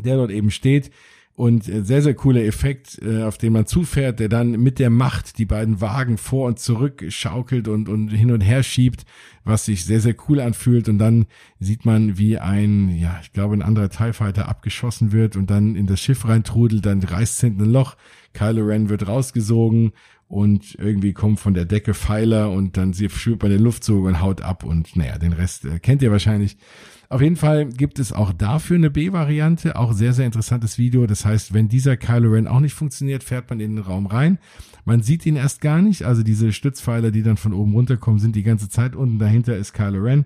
der dort eben steht. Und äh, sehr, sehr cooler Effekt, äh, auf den man zufährt, der dann mit der Macht die beiden Wagen vor und zurück schaukelt und, und hin und her schiebt, was sich sehr, sehr cool anfühlt. Und dann sieht man, wie ein, ja, ich glaube, ein anderer TIE Fighter abgeschossen wird und dann in das Schiff reintrudelt, dann reißt hinten ein Loch, Kylo Ren wird rausgesogen und irgendwie kommt von der Decke Pfeiler und dann sie schwirrt bei der Luftzug und haut ab und naja, den Rest äh, kennt ihr wahrscheinlich. Auf jeden Fall gibt es auch dafür eine B-Variante, auch sehr, sehr interessantes Video. Das heißt, wenn dieser Kylo Ren auch nicht funktioniert, fährt man in den Raum rein. Man sieht ihn erst gar nicht, also diese Stützpfeiler, die dann von oben runterkommen, sind die ganze Zeit unten. Dahinter ist Kylo Ren.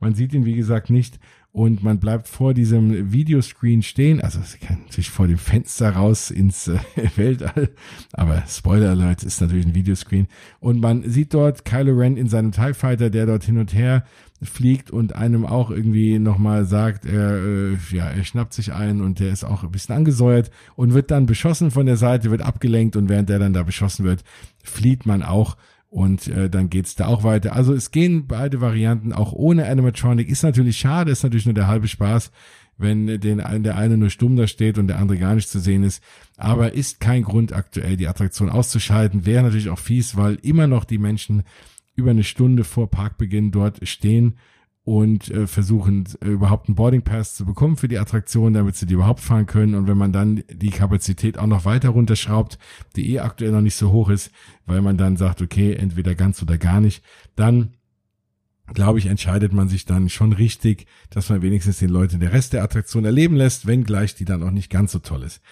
Man sieht ihn, wie gesagt, nicht und man bleibt vor diesem Videoscreen stehen, also es kann sich vor dem Fenster raus ins äh, Weltall, aber Spoiler Alert ist natürlich ein Videoscreen. Und man sieht dort Kylo Ren in seinem TIE Fighter, der dort hin und her fliegt und einem auch irgendwie nochmal sagt, er, äh, ja, er schnappt sich ein und der ist auch ein bisschen angesäuert und wird dann beschossen von der Seite, wird abgelenkt und während der dann da beschossen wird, flieht man auch und äh, dann geht's da auch weiter. Also es gehen beide Varianten auch ohne Animatronic. Ist natürlich schade, ist natürlich nur der halbe Spaß, wenn den, der eine nur stumm da steht und der andere gar nicht zu sehen ist. Aber ist kein Grund aktuell, die Attraktion auszuschalten. Wäre natürlich auch fies, weil immer noch die Menschen über eine Stunde vor Parkbeginn dort stehen und äh, versuchen äh, überhaupt einen Boarding Pass zu bekommen für die Attraktion, damit sie die überhaupt fahren können. Und wenn man dann die Kapazität auch noch weiter runterschraubt, die eh aktuell noch nicht so hoch ist, weil man dann sagt, okay, entweder ganz oder gar nicht, dann glaube ich, entscheidet man sich dann schon richtig, dass man wenigstens den Leuten der Rest der Attraktion erleben lässt, wenngleich die dann auch nicht ganz so toll ist.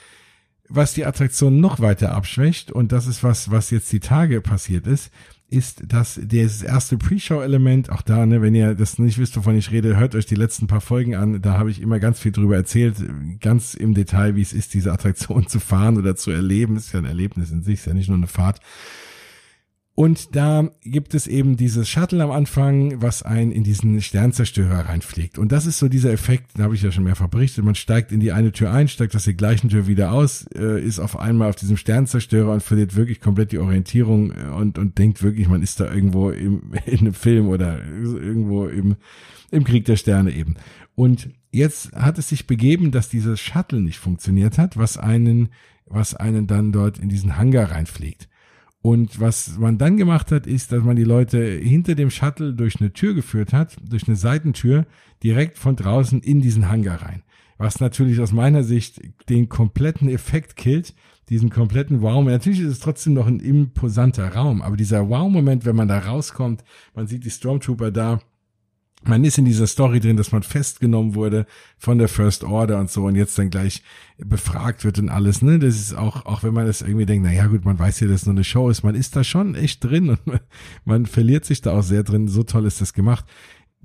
Was die Attraktion noch weiter abschwächt, und das ist was, was jetzt die Tage passiert ist, ist das das erste Pre-Show-Element. Auch da, ne, wenn ihr das nicht wisst, wovon ich rede, hört euch die letzten paar Folgen an. Da habe ich immer ganz viel drüber erzählt, ganz im Detail, wie es ist, diese Attraktion zu fahren oder zu erleben. Ist ja ein Erlebnis in sich, ist ja nicht nur eine Fahrt. Und da gibt es eben dieses Shuttle am Anfang, was einen in diesen Sternzerstörer reinfliegt. Und das ist so dieser Effekt, da habe ich ja schon mehrfach berichtet. Man steigt in die eine Tür ein, steigt aus der gleichen Tür wieder aus, äh, ist auf einmal auf diesem Sternzerstörer und verliert wirklich komplett die Orientierung äh, und, und denkt wirklich, man ist da irgendwo im, in einem Film oder irgendwo im, im Krieg der Sterne eben. Und jetzt hat es sich begeben, dass dieses Shuttle nicht funktioniert hat, was einen, was einen dann dort in diesen Hangar reinfliegt. Und was man dann gemacht hat, ist, dass man die Leute hinter dem Shuttle durch eine Tür geführt hat, durch eine Seitentür, direkt von draußen in diesen Hangar rein. Was natürlich aus meiner Sicht den kompletten Effekt killt, diesen kompletten Wow. Natürlich ist es trotzdem noch ein imposanter Raum, aber dieser Wow-Moment, wenn man da rauskommt, man sieht die Stormtrooper da, man ist in dieser Story drin, dass man festgenommen wurde von der First Order und so und jetzt dann gleich befragt wird und alles, ne? Das ist auch, auch wenn man das irgendwie denkt, na ja gut, man weiß ja, dass es nur eine Show ist, man ist da schon echt drin und man, man verliert sich da auch sehr drin. So toll ist das gemacht.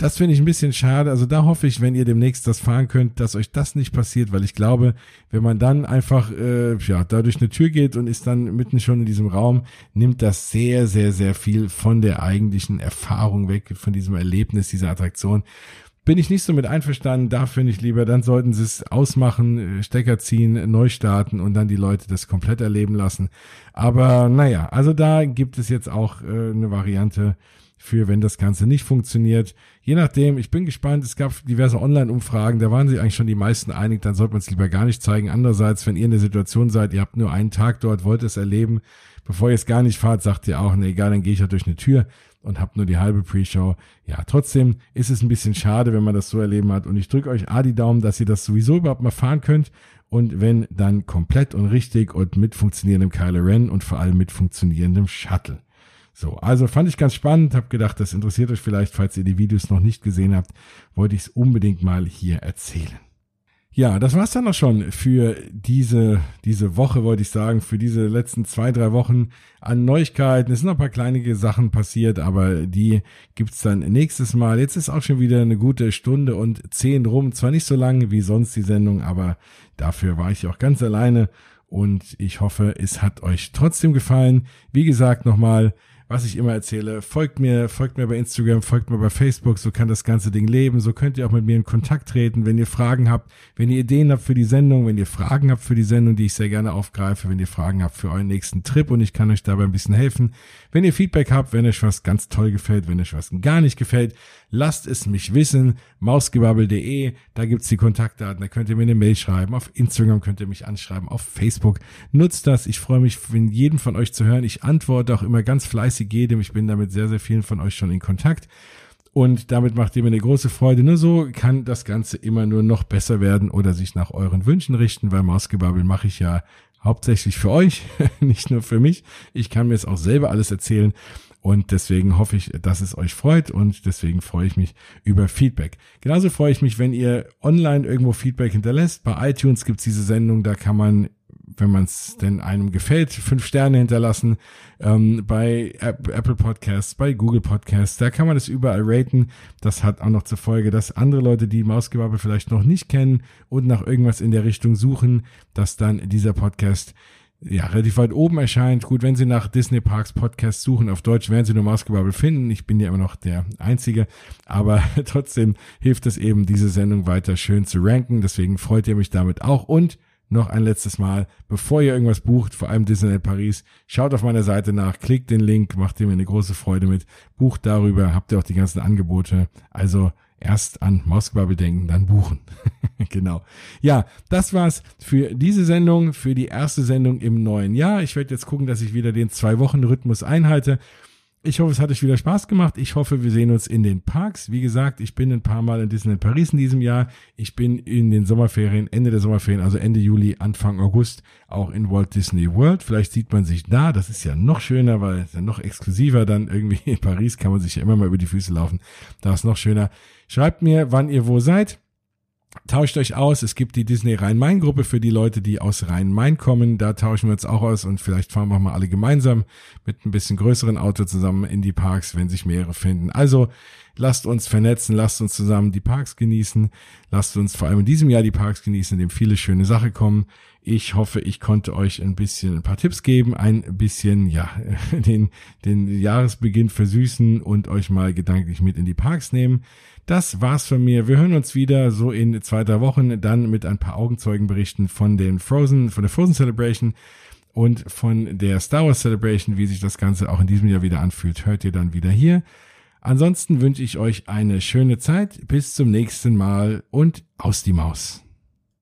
Das finde ich ein bisschen schade. Also da hoffe ich, wenn ihr demnächst das fahren könnt, dass euch das nicht passiert, weil ich glaube, wenn man dann einfach äh, ja da durch eine Tür geht und ist dann mitten schon in diesem Raum, nimmt das sehr, sehr, sehr viel von der eigentlichen Erfahrung weg, von diesem Erlebnis dieser Attraktion. bin ich nicht so mit einverstanden. Da finde ich lieber, dann sollten sie es ausmachen, äh, Stecker ziehen, neu starten und dann die Leute das komplett erleben lassen. Aber naja, also da gibt es jetzt auch äh, eine Variante für, wenn das Ganze nicht funktioniert. Je nachdem, ich bin gespannt, es gab diverse Online-Umfragen, da waren sich eigentlich schon die meisten einig, dann sollte man es lieber gar nicht zeigen. Andererseits, wenn ihr in der Situation seid, ihr habt nur einen Tag dort, wollt es erleben, bevor ihr es gar nicht fahrt, sagt ihr auch, ne, egal, dann gehe ich ja durch eine Tür und habt nur die halbe Pre-Show. Ja, trotzdem ist es ein bisschen schade, wenn man das so erleben hat. Und ich drücke euch A die Daumen, dass ihr das sowieso überhaupt mal fahren könnt. Und wenn, dann komplett und richtig und mit funktionierendem Kylo Ren und vor allem mit funktionierendem Shuttle. So, also fand ich ganz spannend, habe gedacht, das interessiert euch vielleicht, falls ihr die Videos noch nicht gesehen habt, wollte ich es unbedingt mal hier erzählen. Ja, das war's dann auch schon für diese, diese Woche, wollte ich sagen, für diese letzten zwei, drei Wochen an Neuigkeiten. Es sind noch ein paar kleinige Sachen passiert, aber die gibt's dann nächstes Mal. Jetzt ist auch schon wieder eine gute Stunde und zehn rum. Zwar nicht so lang wie sonst die Sendung, aber dafür war ich auch ganz alleine und ich hoffe, es hat euch trotzdem gefallen. Wie gesagt, nochmal, was ich immer erzähle. Folgt mir, folgt mir bei Instagram, folgt mir bei Facebook, so kann das ganze Ding leben. So könnt ihr auch mit mir in Kontakt treten, wenn ihr Fragen habt, wenn ihr Ideen habt für die Sendung, wenn ihr Fragen habt für die Sendung, die ich sehr gerne aufgreife, wenn ihr Fragen habt für euren nächsten Trip und ich kann euch dabei ein bisschen helfen. Wenn ihr Feedback habt, wenn euch was ganz toll gefällt, wenn euch was gar nicht gefällt, lasst es mich wissen. Mausgebabbel.de, da gibt's die Kontaktdaten, da könnt ihr mir eine Mail schreiben. Auf Instagram könnt ihr mich anschreiben, auf Facebook. Nutzt das. Ich freue mich, von jedem von euch zu hören. Ich antworte auch immer ganz fleißig jedem. Ich bin damit sehr, sehr vielen von euch schon in Kontakt. Und damit macht ihr mir eine große Freude. Nur so kann das Ganze immer nur noch besser werden oder sich nach euren Wünschen richten, weil Mausgebabbel mache ich ja hauptsächlich für euch, nicht nur für mich. Ich kann mir es auch selber alles erzählen. Und deswegen hoffe ich, dass es euch freut und deswegen freue ich mich über Feedback. Genauso freue ich mich, wenn ihr online irgendwo Feedback hinterlässt. Bei iTunes gibt's diese Sendung, da kann man wenn man es denn einem gefällt, fünf Sterne hinterlassen. Ähm, bei Apple Podcasts, bei Google Podcasts, da kann man es überall raten. Das hat auch noch zur Folge, dass andere Leute, die Mausgebabbel vielleicht noch nicht kennen und nach irgendwas in der Richtung suchen, dass dann dieser Podcast ja, relativ weit oben erscheint. Gut, wenn Sie nach Disney Parks Podcast suchen, auf Deutsch werden Sie nur Mausgebabbel finden. Ich bin ja immer noch der Einzige, aber trotzdem hilft es eben, diese Sendung weiter schön zu ranken. Deswegen freut ihr mich damit auch. Und noch ein letztes Mal, bevor ihr irgendwas bucht, vor allem Disneyland Paris, schaut auf meiner Seite nach, klickt den Link, macht ihr mir eine große Freude mit, bucht darüber, habt ihr auch die ganzen Angebote. Also erst an Mausgebabbel denken, dann buchen. genau. Ja, das war's für diese Sendung, für die erste Sendung im neuen Jahr. Ich werde jetzt gucken, dass ich wieder den zwei Wochen Rhythmus einhalte. Ich hoffe, es hat euch wieder Spaß gemacht. Ich hoffe, wir sehen uns in den Parks. Wie gesagt, ich bin ein paar Mal in Disneyland Paris in diesem Jahr. Ich bin in den Sommerferien, Ende der Sommerferien, also Ende Juli, Anfang August, auch in Walt Disney World. Vielleicht sieht man sich da. Das ist ja noch schöner, weil es ja noch exklusiver dann irgendwie in Paris kann man sich ja immer mal über die Füße laufen. Da ist noch schöner. Schreibt mir, wann ihr wo seid. Tauscht euch aus. Es gibt die Disney Rhein-Main-Gruppe für die Leute, die aus Rhein-Main kommen. Da tauschen wir uns auch aus und vielleicht fahren wir mal alle gemeinsam mit ein bisschen größeren Auto zusammen in die Parks, wenn sich mehrere finden. Also lasst uns vernetzen, lasst uns zusammen die Parks genießen. Lasst uns vor allem in diesem Jahr die Parks genießen, in dem viele schöne Sachen kommen. Ich hoffe, ich konnte euch ein bisschen ein paar Tipps geben, ein bisschen, ja, den, den Jahresbeginn versüßen und euch mal gedanklich mit in die Parks nehmen. Das war's von mir. Wir hören uns wieder so in zwei, drei Wochen dann mit ein paar Augenzeugenberichten von den Frozen, von der Frozen Celebration und von der Star Wars Celebration, wie sich das Ganze auch in diesem Jahr wieder anfühlt, hört ihr dann wieder hier. Ansonsten wünsche ich euch eine schöne Zeit. Bis zum nächsten Mal und aus die Maus.